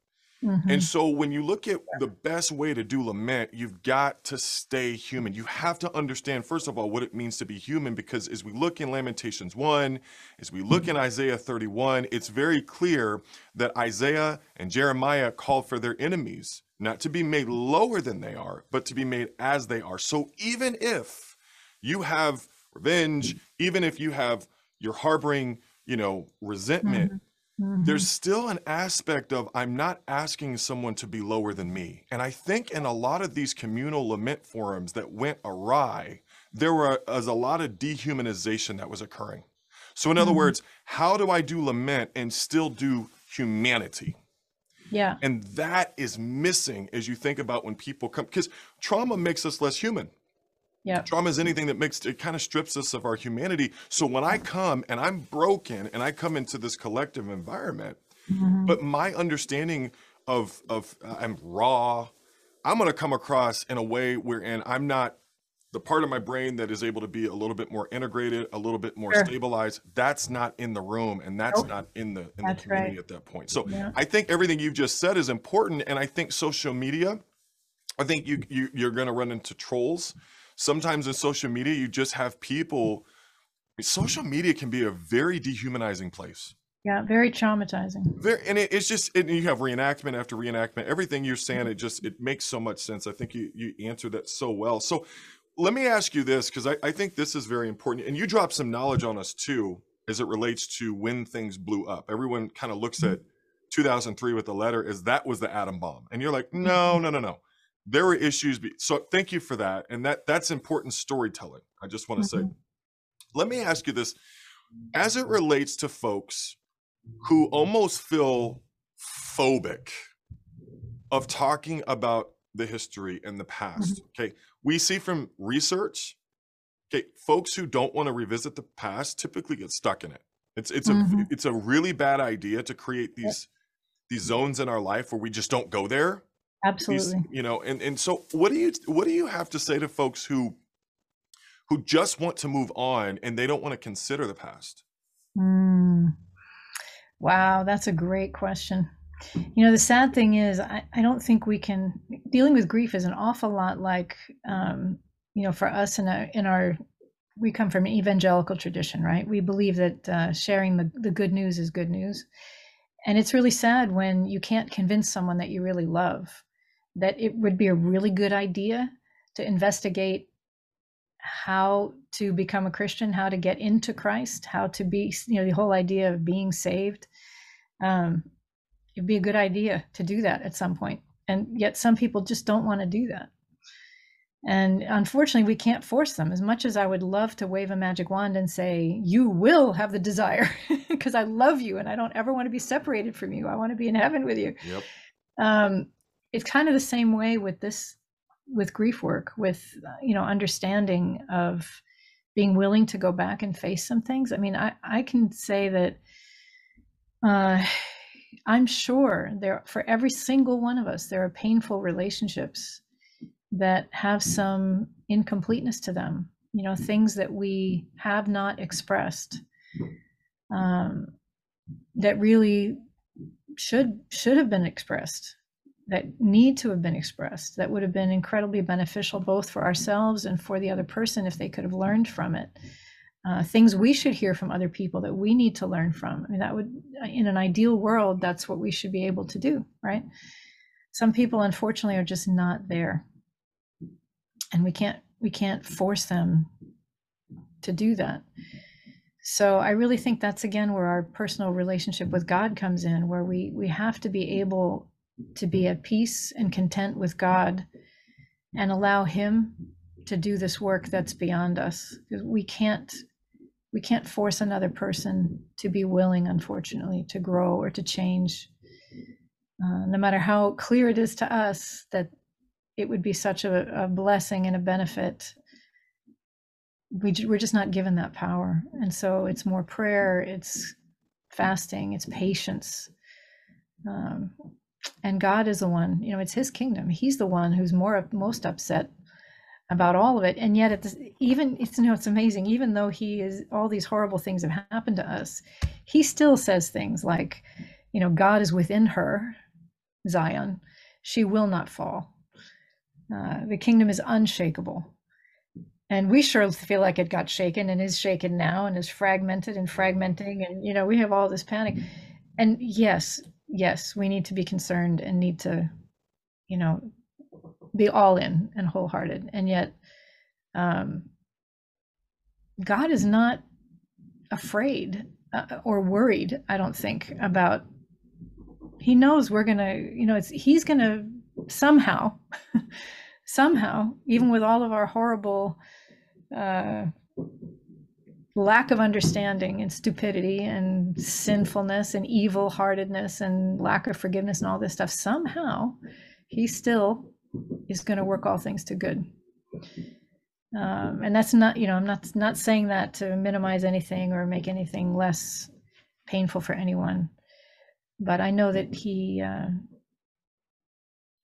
Mhm. And so when you look at the best way to do lament, you've got to stay human. You have to understand, first of all, what it means to be human, because as we look in Lamentations 1, as we look in Isaiah 31, it's very clear that Isaiah and Jeremiah called for their enemies not to be made lower than they are, but to be made as they are. So even if you have revenge, even if you have, you're harboring, you know, resentment, Mhm. there's still an aspect of I'm not asking someone to be lower than me. And I think in a lot of these communal lament forums that went awry, there were, was a lot of dehumanization that was occurring. So, in other Mhm. words, how do I do lament and still do humanity? Yeah. And that is missing as you think about when people come, because trauma makes us less human. Yep. Trauma is anything that makes it kind of strips us of our humanity. So when I come and I'm broken and I come into this collective environment, Mhm. but my understanding of of uh, I'm raw, I'm going to come across in a way wherein I'm not the part of my brain that is able to be a little bit more integrated, a little bit more Sure. stabilized. That's not in the room, and that's Nope. not in the in the community right. at that point. So Yeah. I think everything you've just said is important, and I think social media. I think you, you you're going to run into trolls. Sometimes in social media, you just have people. Social media can be a very dehumanizing place. Yeah. Very traumatizing. There and it, it's just and you have reenactment after reenactment. Everything you're saying, it just it makes so much sense. I think you you answered that so well. So let me ask you this because I, I think this is very important, and you dropped some knowledge on us too as it relates to when things blew up. Everyone kind of looks at 2003 with the letter as that was the atom bomb, and you're like, no, mm-hmm. no, no, no. There were issues. Be- so thank you for that, and that that's important storytelling. I just want to say. Mhm. Let me ask you this, as it relates to folks who almost feel phobic of talking about the history and the past. Okay. We see from research, okay, folks who don't want to revisit the past typically get stuck in it. It's it's a Mhm. it's a really bad idea to create these these zones in our life where we just don't go there. These, Absolutely. you know, and and so what do you what do you have to say to folks who who just want to move on and they don't want to consider the past? Mm. Wow, that's a great question. You know, the sad thing is, I, I don't think we can. Dealing with grief is an awful lot like, um, you know, for us in our, in our, we come from an evangelical tradition, right? We believe that uh, sharing the, the good news is good news. And it's really sad when you can't convince someone that you really love that it would be a really good idea to investigate how to become a Christian, how to get into Christ, how to be, you know, the whole idea of being saved. Um, it'd be a good idea to do that at some point. And yet some people just don't want to do that. And unfortunately, we can't force them. As much as I would love to wave a magic wand and say, you will have the desire because I love you and I don't ever want to be separated from you. I want to be in heaven with you. Yep. Um, it's kind of the same way with this with grief work with you know understanding of being willing to go back and face some things. I mean i i can say that uh i'm sure there for every single one of us there are painful relationships that have some incompleteness to them you know things that we have not expressed um that really should should have been expressed that need to have been expressed that would have been incredibly beneficial both for ourselves and for the other person if they could have learned from it. Uh, things we should hear from other people that we need to learn from. I mean that would in an ideal world that's what we should be able to do right? Some people unfortunately are just not there. And we can't we can't force them to do that. So i really think that's again where our personal relationship with god comes in where we we have to be able to be at peace and content with god and allow him to do this work that's beyond us. We can't we can't force another person to be willing unfortunately to grow or to change. Uh, no matter how clear it is to us that it would be such a, a blessing and a benefit we, we're just not given that power. And so it's more prayer it's fasting it's patience. Um, and god is the one you know it's his kingdom. He's the one who's more most upset about all of it. And yet it's even it's you know it's amazing. Even though he is all these horrible things have happened to us he still says things like you know god is within her zion. She will not fall. Uh, the kingdom is unshakable. And we sure feel like it got shaken and is shaken now and is fragmented and fragmenting. And you know we have all this panic. And yes yes we need to be concerned and need to you know be all in and wholehearted. And yet um, god is not afraid uh, or worried i don't think about he knows we're gonna you know it's he's gonna somehow somehow even with all of our horrible uh, lack of understanding and stupidity and sinfulness and evil heartedness and lack of forgiveness and all this stuff somehow he still is going to work all things to good. Um, and that's not, you know, I'm not not saying that to minimize anything or make anything less painful for anyone, but I know that he, uh,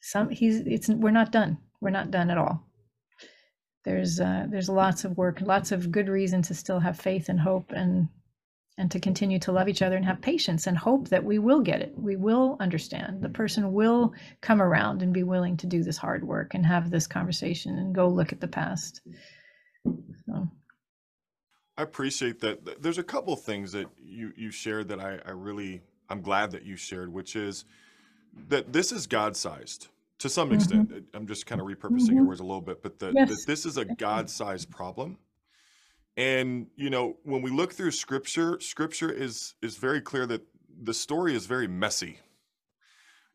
some he's it's we're not done. We're not done at all. There's uh, there's lots of work, lots of good reason to still have faith and hope and and to continue to love each other and have patience and hope that we will get it. We will understand. The person will come around and be willing to do this hard work and have this conversation and go look at the past. So. I appreciate that. There's a couple things that you you shared that I, I really I'm glad that you shared, which is that this is God sized to some extent. Mm-hmm. I'm just kind of repurposing mm-hmm. your words a little bit, but that, yes. that this is a God sized problem and you know, when we look through scripture, scripture is is very clear that the story is very messy.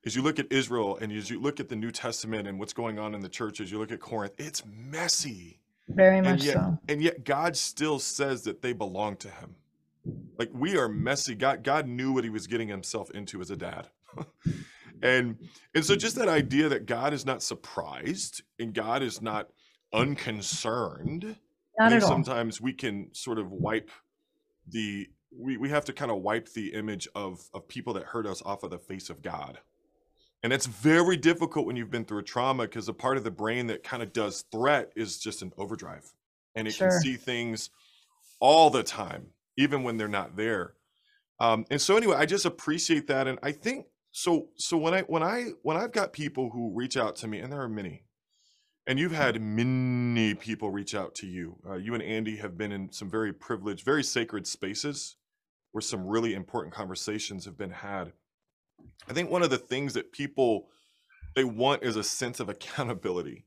As you look at Israel and as you look at the New Testament and what's going on in the churches, you look at Corinth, it's messy. Very much and yet, so. And yet God still says that they belong to him. Like we are messy. God God knew what he was getting himself into as a dad. and and so just that idea that God is not surprised and God is not unconcerned not I think sometimes we can sort of wipe the we, we have to kind of wipe the image of of people that hurt us off of the face of God. And it's very difficult when you've been through a trauma because a part of the brain that kind of does threat is just an overdrive. And it sure. can see things all the time, even when they're not there. Um, and so anyway, I just appreciate that. And I think so so when I when I when I've got people who reach out to me, and there are many, and you've had many people reach out to you. Uh, you and Andy have been in some very privileged, very sacred spaces where some really important conversations have been had. I think one of the things that people they want is a sense of accountability.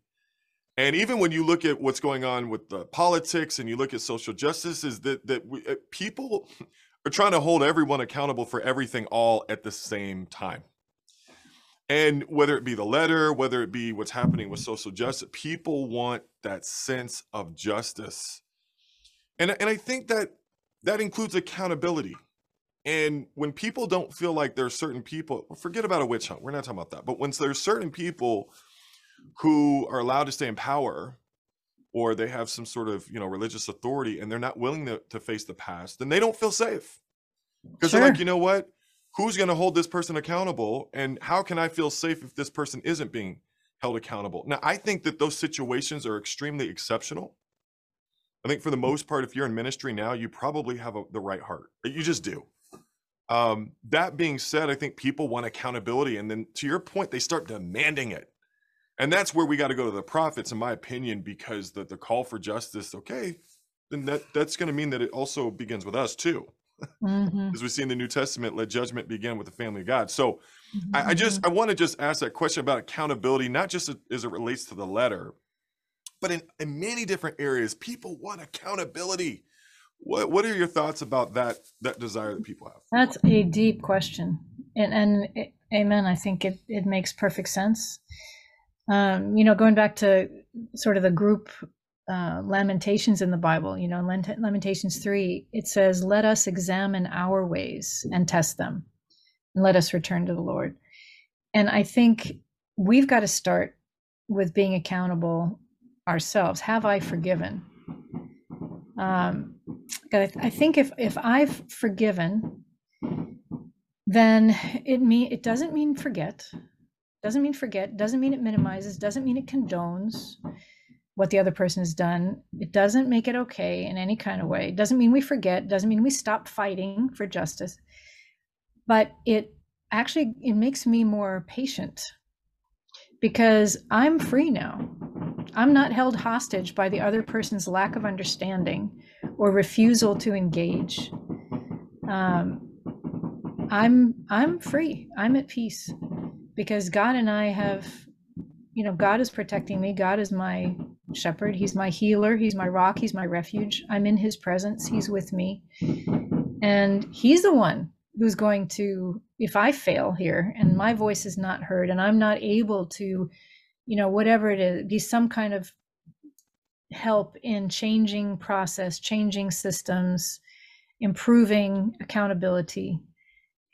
And even when you look at what's going on with the politics and you look at social justice, is that that we, uh, people are trying to hold everyone accountable for everything all at the same time. And whether it be the letter, whether it be what's happening with social justice, people want that sense of justice. And, and I think that that includes accountability. And when people don't feel like there's certain people, forget about a witch hunt. We're not talking about that. But when there's certain people who are allowed to stay in power or they have some sort of, you know, religious authority and they're not willing to, to face the past, then they don't feel safe. Because sure. they're like, you know what? who's going to hold this person accountable and how can i feel safe if this person isn't being held accountable now i think that those situations are extremely exceptional i think for the most part if you're in ministry now you probably have a, the right heart you just do um, that being said i think people want accountability and then to your point they start demanding it and that's where we got to go to the prophets in my opinion because the, the call for justice okay then that that's going to mean that it also begins with us too hmm As we see in the New Testament, let judgment begin with the family of God. So I, I hmm just I want to just ask that question about accountability, not just as as it relates to the letter, but in, in many different areas. People want accountability. What what are your thoughts about that that desire that people have? That's a deep question, and and it, amen. I think it it makes perfect sense. Um, you know, going back to sort of the group uh, lamentations in the Bible, you know, Lamentations three, it says, "Let us examine our ways and test them, and let us return to the Lord." And I think we've got to start with being accountable ourselves. Have I forgiven? Um, I, I think if if I've forgiven, then it mean it doesn't mean forget. Doesn't mean forget. Doesn't mean it minimizes. Doesn't mean it condones what the other person has done. It doesn't make it okay in any kind of way. It doesn't mean we forget. Doesn't mean we stop fighting for justice. But it actually it makes me more patient because I'm free now. I'm not held hostage by the other person's lack of understanding or refusal to engage. Um, I'm I'm free. I'm at peace because God and I have, you know, God is protecting me. God is my shepherd. He's my healer. He's my rock. He's my refuge. I'm in His presence. He's with me, and He's the one who's going to, if I fail here and my voice is not heard and I'm not able to, you know, whatever it is, be some kind of help in changing process, changing systems, improving accountability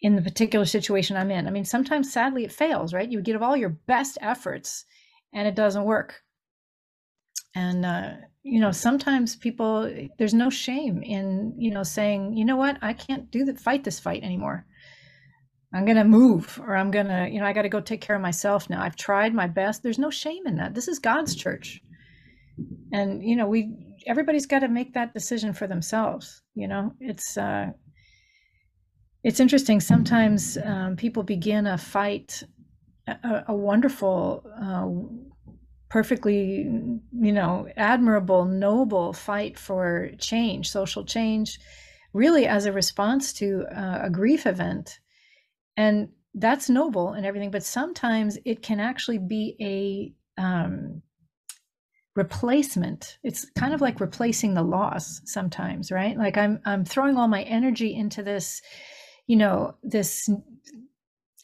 in the particular situation I'm in. I mean, sometimes sadly it fails, right? You give all your best efforts and it doesn't work. And uh, you know, sometimes people there's no shame in, you know, saying, you know what, I can't do the fight this fight anymore. I'm gonna move or I'm gonna, you know, I gotta go take care of myself now. I've tried my best. There's no shame in that. This is God's church. And you know, we everybody's got to make that decision for themselves. You know, it's uh it's interesting. Sometimes um, people begin a fight, a, a wonderful, uh, perfectly, you know, admirable, noble fight for change, social change, really as a response to uh, a grief event. And that's noble and everything, but sometimes it can actually be a um, replacement. It's kind of like replacing the loss sometimes, right? Like I'm I'm throwing all my energy into this you know this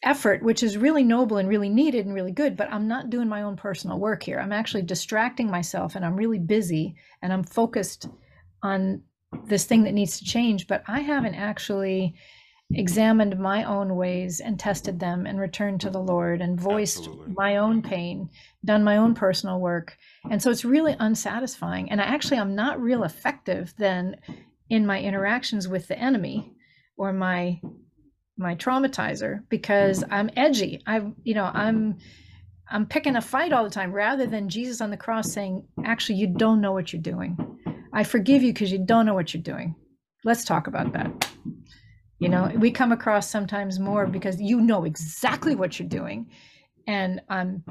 effort which is really noble and really needed and really good but i'm not doing my own personal work here. I'm actually distracting myself and i'm really busy and i'm focused on this thing that needs to change but i haven't actually examined my own ways and tested them and returned to the lord and voiced Absolutely. my own pain done my own personal work. And so it's really unsatisfying. And i actually i'm not real effective then in my interactions with the enemy or my my traumatizer because mm-hmm. I'm edgy. I'm you know, I'm I'm picking a fight all the time rather than Jesus on the cross saying, "Actually, you don't know what you're doing. I forgive you because you don't know what you're doing." Let's talk about that. You know, we come across sometimes more because you know exactly what you're doing and I'm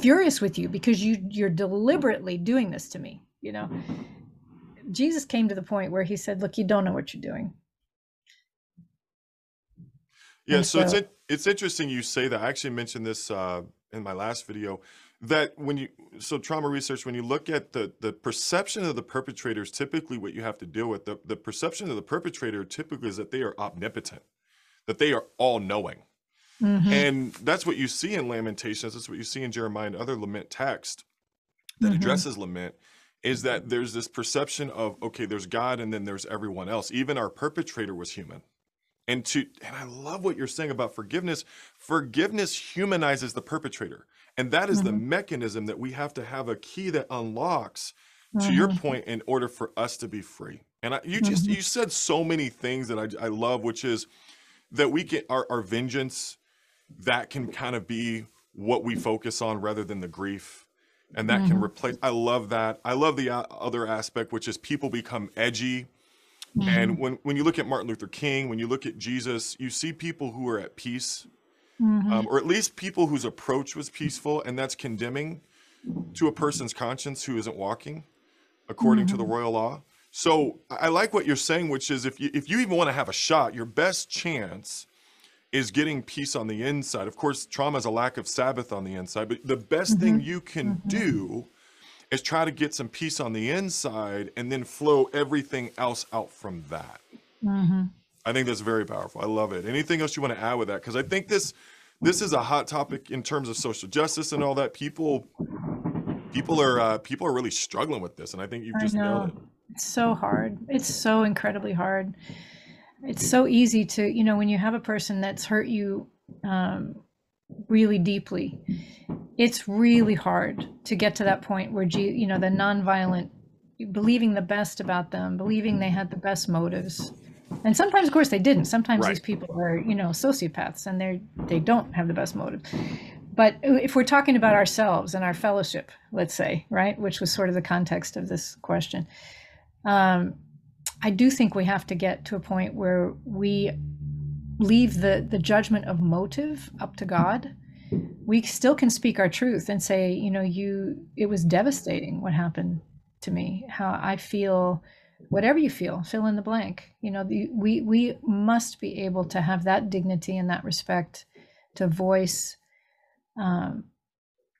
furious with you because you you're deliberately doing this to me, you know. Jesus came to the point where he said, "Look, you don't know what you're doing." Yeah, And so it's so in, it's interesting you say that. I actually mentioned this uh, in my last video that when you so trauma research when you look at the the perception of the perpetrators typically what you have to deal with the the perception of the perpetrator typically is that they are omnipotent that they are all knowing Mhm, and that's what you see in lamentations that's what you see in jeremiah and other lament text that mhm, addresses lament is that there's this perception of okay there's god and then there's everyone else. Even our perpetrator was human and to and i love what you're saying about forgiveness. Forgiveness humanizes the perpetrator. And that is the mhm, mechanism that we have to have a key that unlocks to your mhm, point in order for us to be free. And I, you just mhm, you said so many things that I, I love which is that we get our, our vengeance that can kind of be what we focus on rather than the grief. And that can mhm, replace i love that. I love the other aspect which is people become edgy mhm, and when, when you look at martin luther king when you look at jesus you see people who are at peace mhm, um, or at least people whose approach was peaceful and that's condemning to a person's conscience who isn't walking according to the mhm, royal law. So I like what you're saying, which is if you if you even want to have a shot, your best chance is getting peace on the inside. Of course, trauma is a lack of Sabbath on the inside, but the best thing hmm you can hmm do is try to get some peace on the inside and then flow everything else out from that. hmm I think that's very powerful. I love it. Anything else you want to add with that? Because I think this this is a hot topic in terms of social justice and all that. People people are uh, people are really struggling with this, and I think you've just nailed it. It's so hard. It's so incredibly hard. It's so easy to, you know, when you have a person that's hurt you um, really deeply, it's really hard to get to that point where, you know, the nonviolent, believing the best about them, believing they had the best motives. And sometimes, of course, they didn't. Sometimes Right. these people are, you know, sociopaths and they're, they don't have the best motive. But if we're talking about ourselves and our fellowship, let's say, right, which was sort of the context of this question, um, I do think we have to get to a point where we leave the the judgment of motive up to God. We still can speak our truth and say, you know, you it was devastating what happened to me. How I feel, whatever you feel, fill in the blank. You know, the, we we must be able to have that dignity and that respect to voice, um,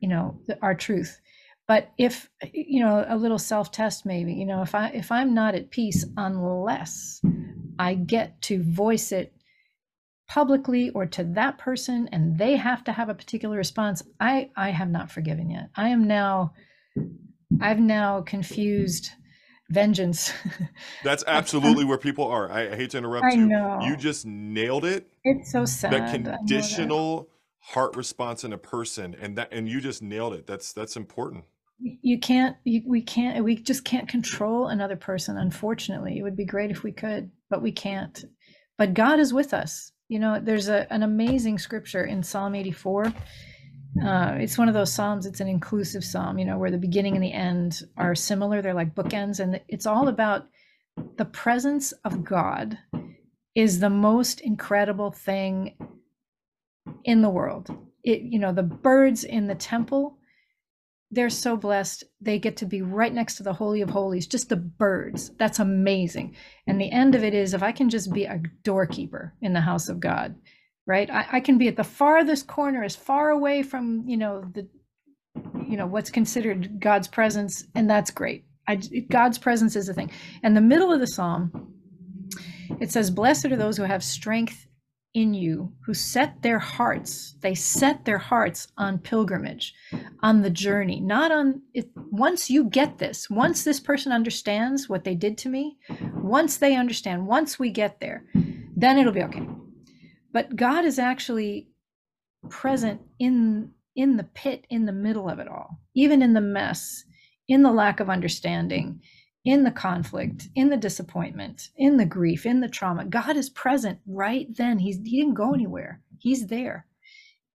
you know, the, our truth but if you know a little self test maybe you know if i if i'm not at peace unless i get to voice it publicly or to that person and they have to have a particular response i i have not forgiven yet i am now i've now confused vengeance That's absolutely where people are. I, I hate to interrupt i you. You just nailed it. it's so sad know that conditional heart response in a person, and that and you just nailed it. That's that's important. you can't you, we can't we just can't control another person unfortunately it would be great if we could but we can't but god is with us you know there's a, an amazing scripture in psalm 84 uh, it's one of those psalms it's an inclusive psalm you know where the beginning and the end are similar they're like bookends and it's all about the presence of god is the most incredible thing in the world. It you know the birds in the temple they're so blessed. They get to be right next to the Holy of Holies, just the birds. That's amazing. And the end of it is if I can just be a doorkeeper in the house of God, right? I, I can be at the farthest corner, as far away from, you know, the, you know, what's considered God's presence, and that's great. I, God's presence is the thing. And the middle of the psalm, it says, Blessed are those who have strength in you, who set their hearts, they set their hearts on pilgrimage, on the journey, not on it. Once you get this, once this person understands what they did to me, once they understand, once we get there, then it'll be okay. But God is actually present in in the pit in the middle of it all even in the mess in the lack of understanding in the conflict in the disappointment in the grief in the trauma god is present right then. He's he didn't go anywhere. He's there.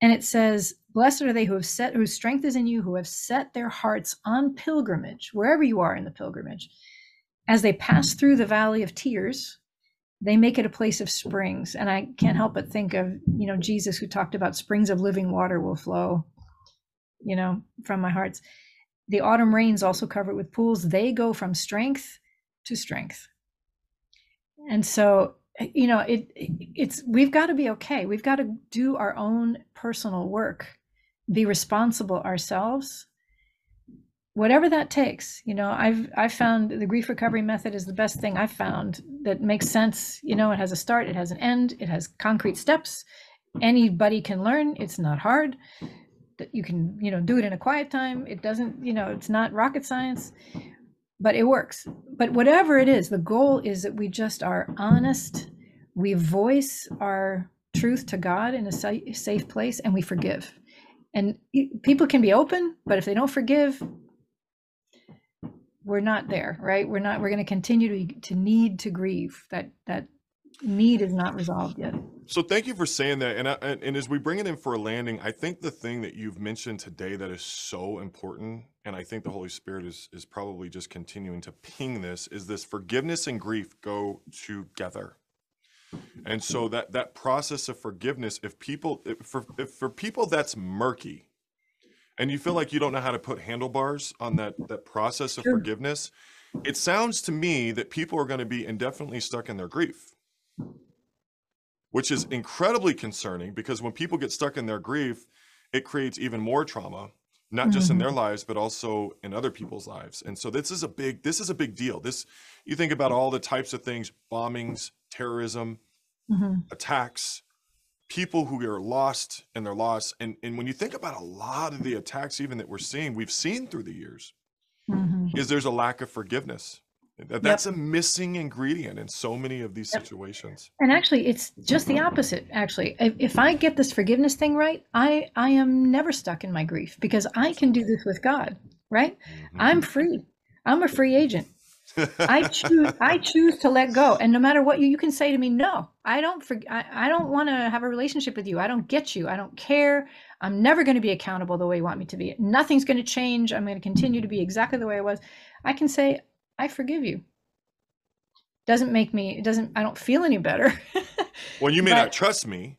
And it says blessed are they who have set whose strength is in you who have set their hearts on pilgrimage wherever you are in the pilgrimage. As they pass through the valley of tears they make it a place of springs. And i can't help but think of you know jesus who talked about springs of living water will flow you know from my hearts the autumn rains also cover it with pools. They go from strength to strength. And so you know it it's we've got to be okay. We've got to do our own personal work be responsible ourselves. Whatever that takes you know i've i've found the grief recovery method is the best thing i've found that makes sense. You know it has a start it has an end it has concrete steps. Anybody can learn. It's not hard that you can you know do it in a quiet time. It doesn't you know it's not rocket science but it works. But whatever it is the goal is that we just are honest we voice our truth to god in a safe place and we forgive. And people can be open but if they don't forgive we're not there right? We're not we're going to continue to to need to grieve that that need is not resolved yet So thank you for saying that. And I, and as we bring it in for a landing, I think the thing that you've mentioned today that is so important, and I think the Holy Spirit is is probably just continuing to ping this, is this forgiveness and grief go together. And so that that process of forgiveness, if people if for if for people that's murky, and you feel like you don't know how to put handlebars on that that process of Sure. forgiveness, it sounds to me that people are going to be indefinitely stuck in their grief, which is incredibly concerning because when people get stuck in their grief, it creates even more trauma, not just in their Mhm. lives, but also in other people's lives. And so this is a big this is a big deal. This you think about all the types of things, bombings, terrorism, Mhm. attacks, people who are lost in their loss. And and when you think about a lot of the attacks even that we're seeing, we've seen through the years, Mhm. is there's a lack of forgiveness. That, Yep. that's a missing ingredient in so many of these Yep. situations. And actually, it's just the opposite. Actually, if, if I get this forgiveness thing right, I I am never stuck in my grief because I can do this with God. Right? Mm-hmm. I'm free. I'm a free agent. I choose. I choose to let go. And no matter what you you can say to me, no, I don't. For, I, I don't want to have a relationship with you. I don't get you. I don't care. I'm never going to be accountable the way you want me to be. Nothing's going to change. I'm going to continue to be mm-hmm. exactly the way I was. I can say, I forgive you. Doesn't make me. It doesn't. I don't feel any better. well, you may not trust me.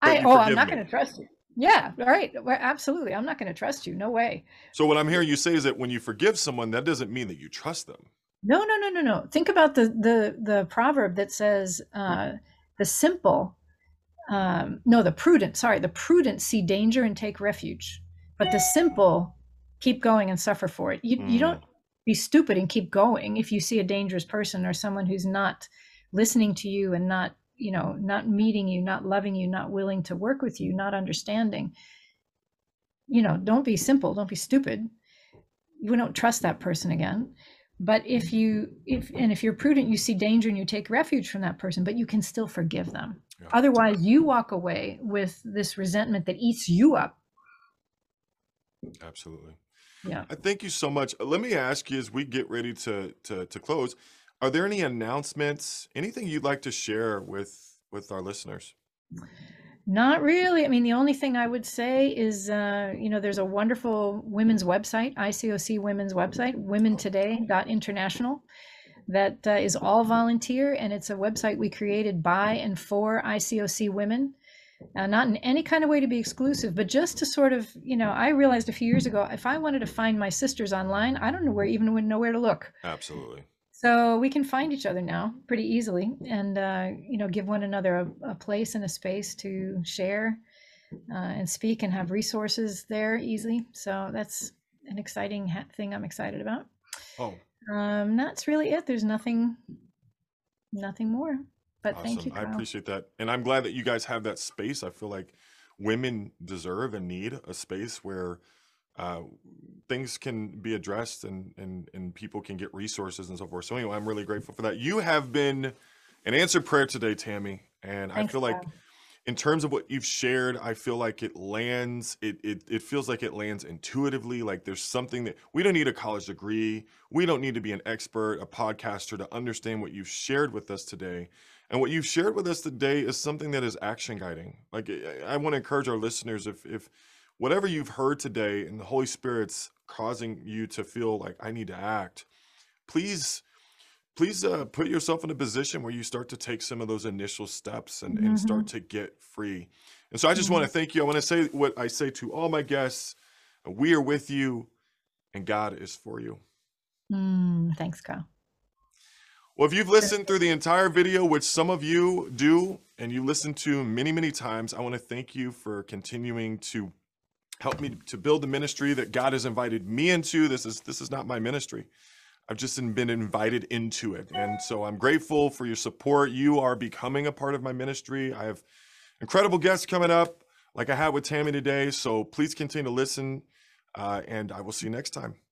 but I. Oh, I'm not going to trust you. Yeah. All right. Well, absolutely. I'm not going to trust you. No way. So what I'm hearing you say is that when you forgive someone, that doesn't mean that you trust them. No, no, no, no, no. Think about the the the proverb that says uh, the simple, um, no, the prudent. Sorry, the prudent see danger and take refuge, but the simple keep going and suffer for it. You you don't be stupid and keep going if you see a dangerous person or someone who's not listening to you and not you know not meeting you, not loving you, not willing to work with you, not understanding. You know, don't be simple. Don't be stupid. You don't trust that person again but if mm-hmm. you if and if you're prudent you see danger and you take refuge from that person but you can still forgive them Yeah. otherwise you walk away with this resentment that eats you up Absolutely. Yeah I thank you so much. Let me ask you as we get ready to to to close, are there any announcements, anything you'd like to share with with our listeners? not really i mean the only thing i would say is uh, you know there's a wonderful women's website icoc women's website womentoday.international that uh, is all volunteer and it's a website we created by and for icoc women uh, not in any kind of way to be exclusive, but just to sort of, you know, I realized a few years ago, if I wanted to find my sisters online, I don't know where even would know where to look. Absolutely. So we can find each other now pretty easily, and uh, you know, give one another a, a place and a space to share uh, and speak and have resources there easily. So that's an exciting ha- thing I'm excited about. Oh, Um, that's really it. There's nothing, nothing more. But awesome. thank you, I appreciate that. And I'm glad that you guys have that space. I feel like women deserve and need a space where uh, things can be addressed and, and, and people can get resources and so forth. So anyway, I'm really grateful for that. You have been an answered prayer today, Tammy. And I feel like in terms of what you've shared, I feel like it lands, it, it it feels like it lands intuitively. Like there's something that we don't need a college degree. We don't need to be an expert, a podcaster to understand what you've shared with us today. And what you've shared with us today is something that is action guiding. Like I, want to encourage our listeners if if whatever you've heard today and the Holy Spirit's causing you to feel like I need to act, please please uh, put yourself in a position where you start to take some of those initial steps and, and start to get free. And so I just want to thank you. I want to say what I say to all my guests. We are with you and God is for you. Mm, thanks, Kyle. Well, if you've listened through the entire video, which some of you do, and you listen to many, many times, I want to thank you for continuing to help me to build the ministry that God has invited me into. This is this is not my ministry. I've just been invited into it. And so I'm grateful for your support. You are becoming a part of my ministry. I have incredible guests coming up, like I had with Tammy today. So please continue to listen, uh, and I will see you next time.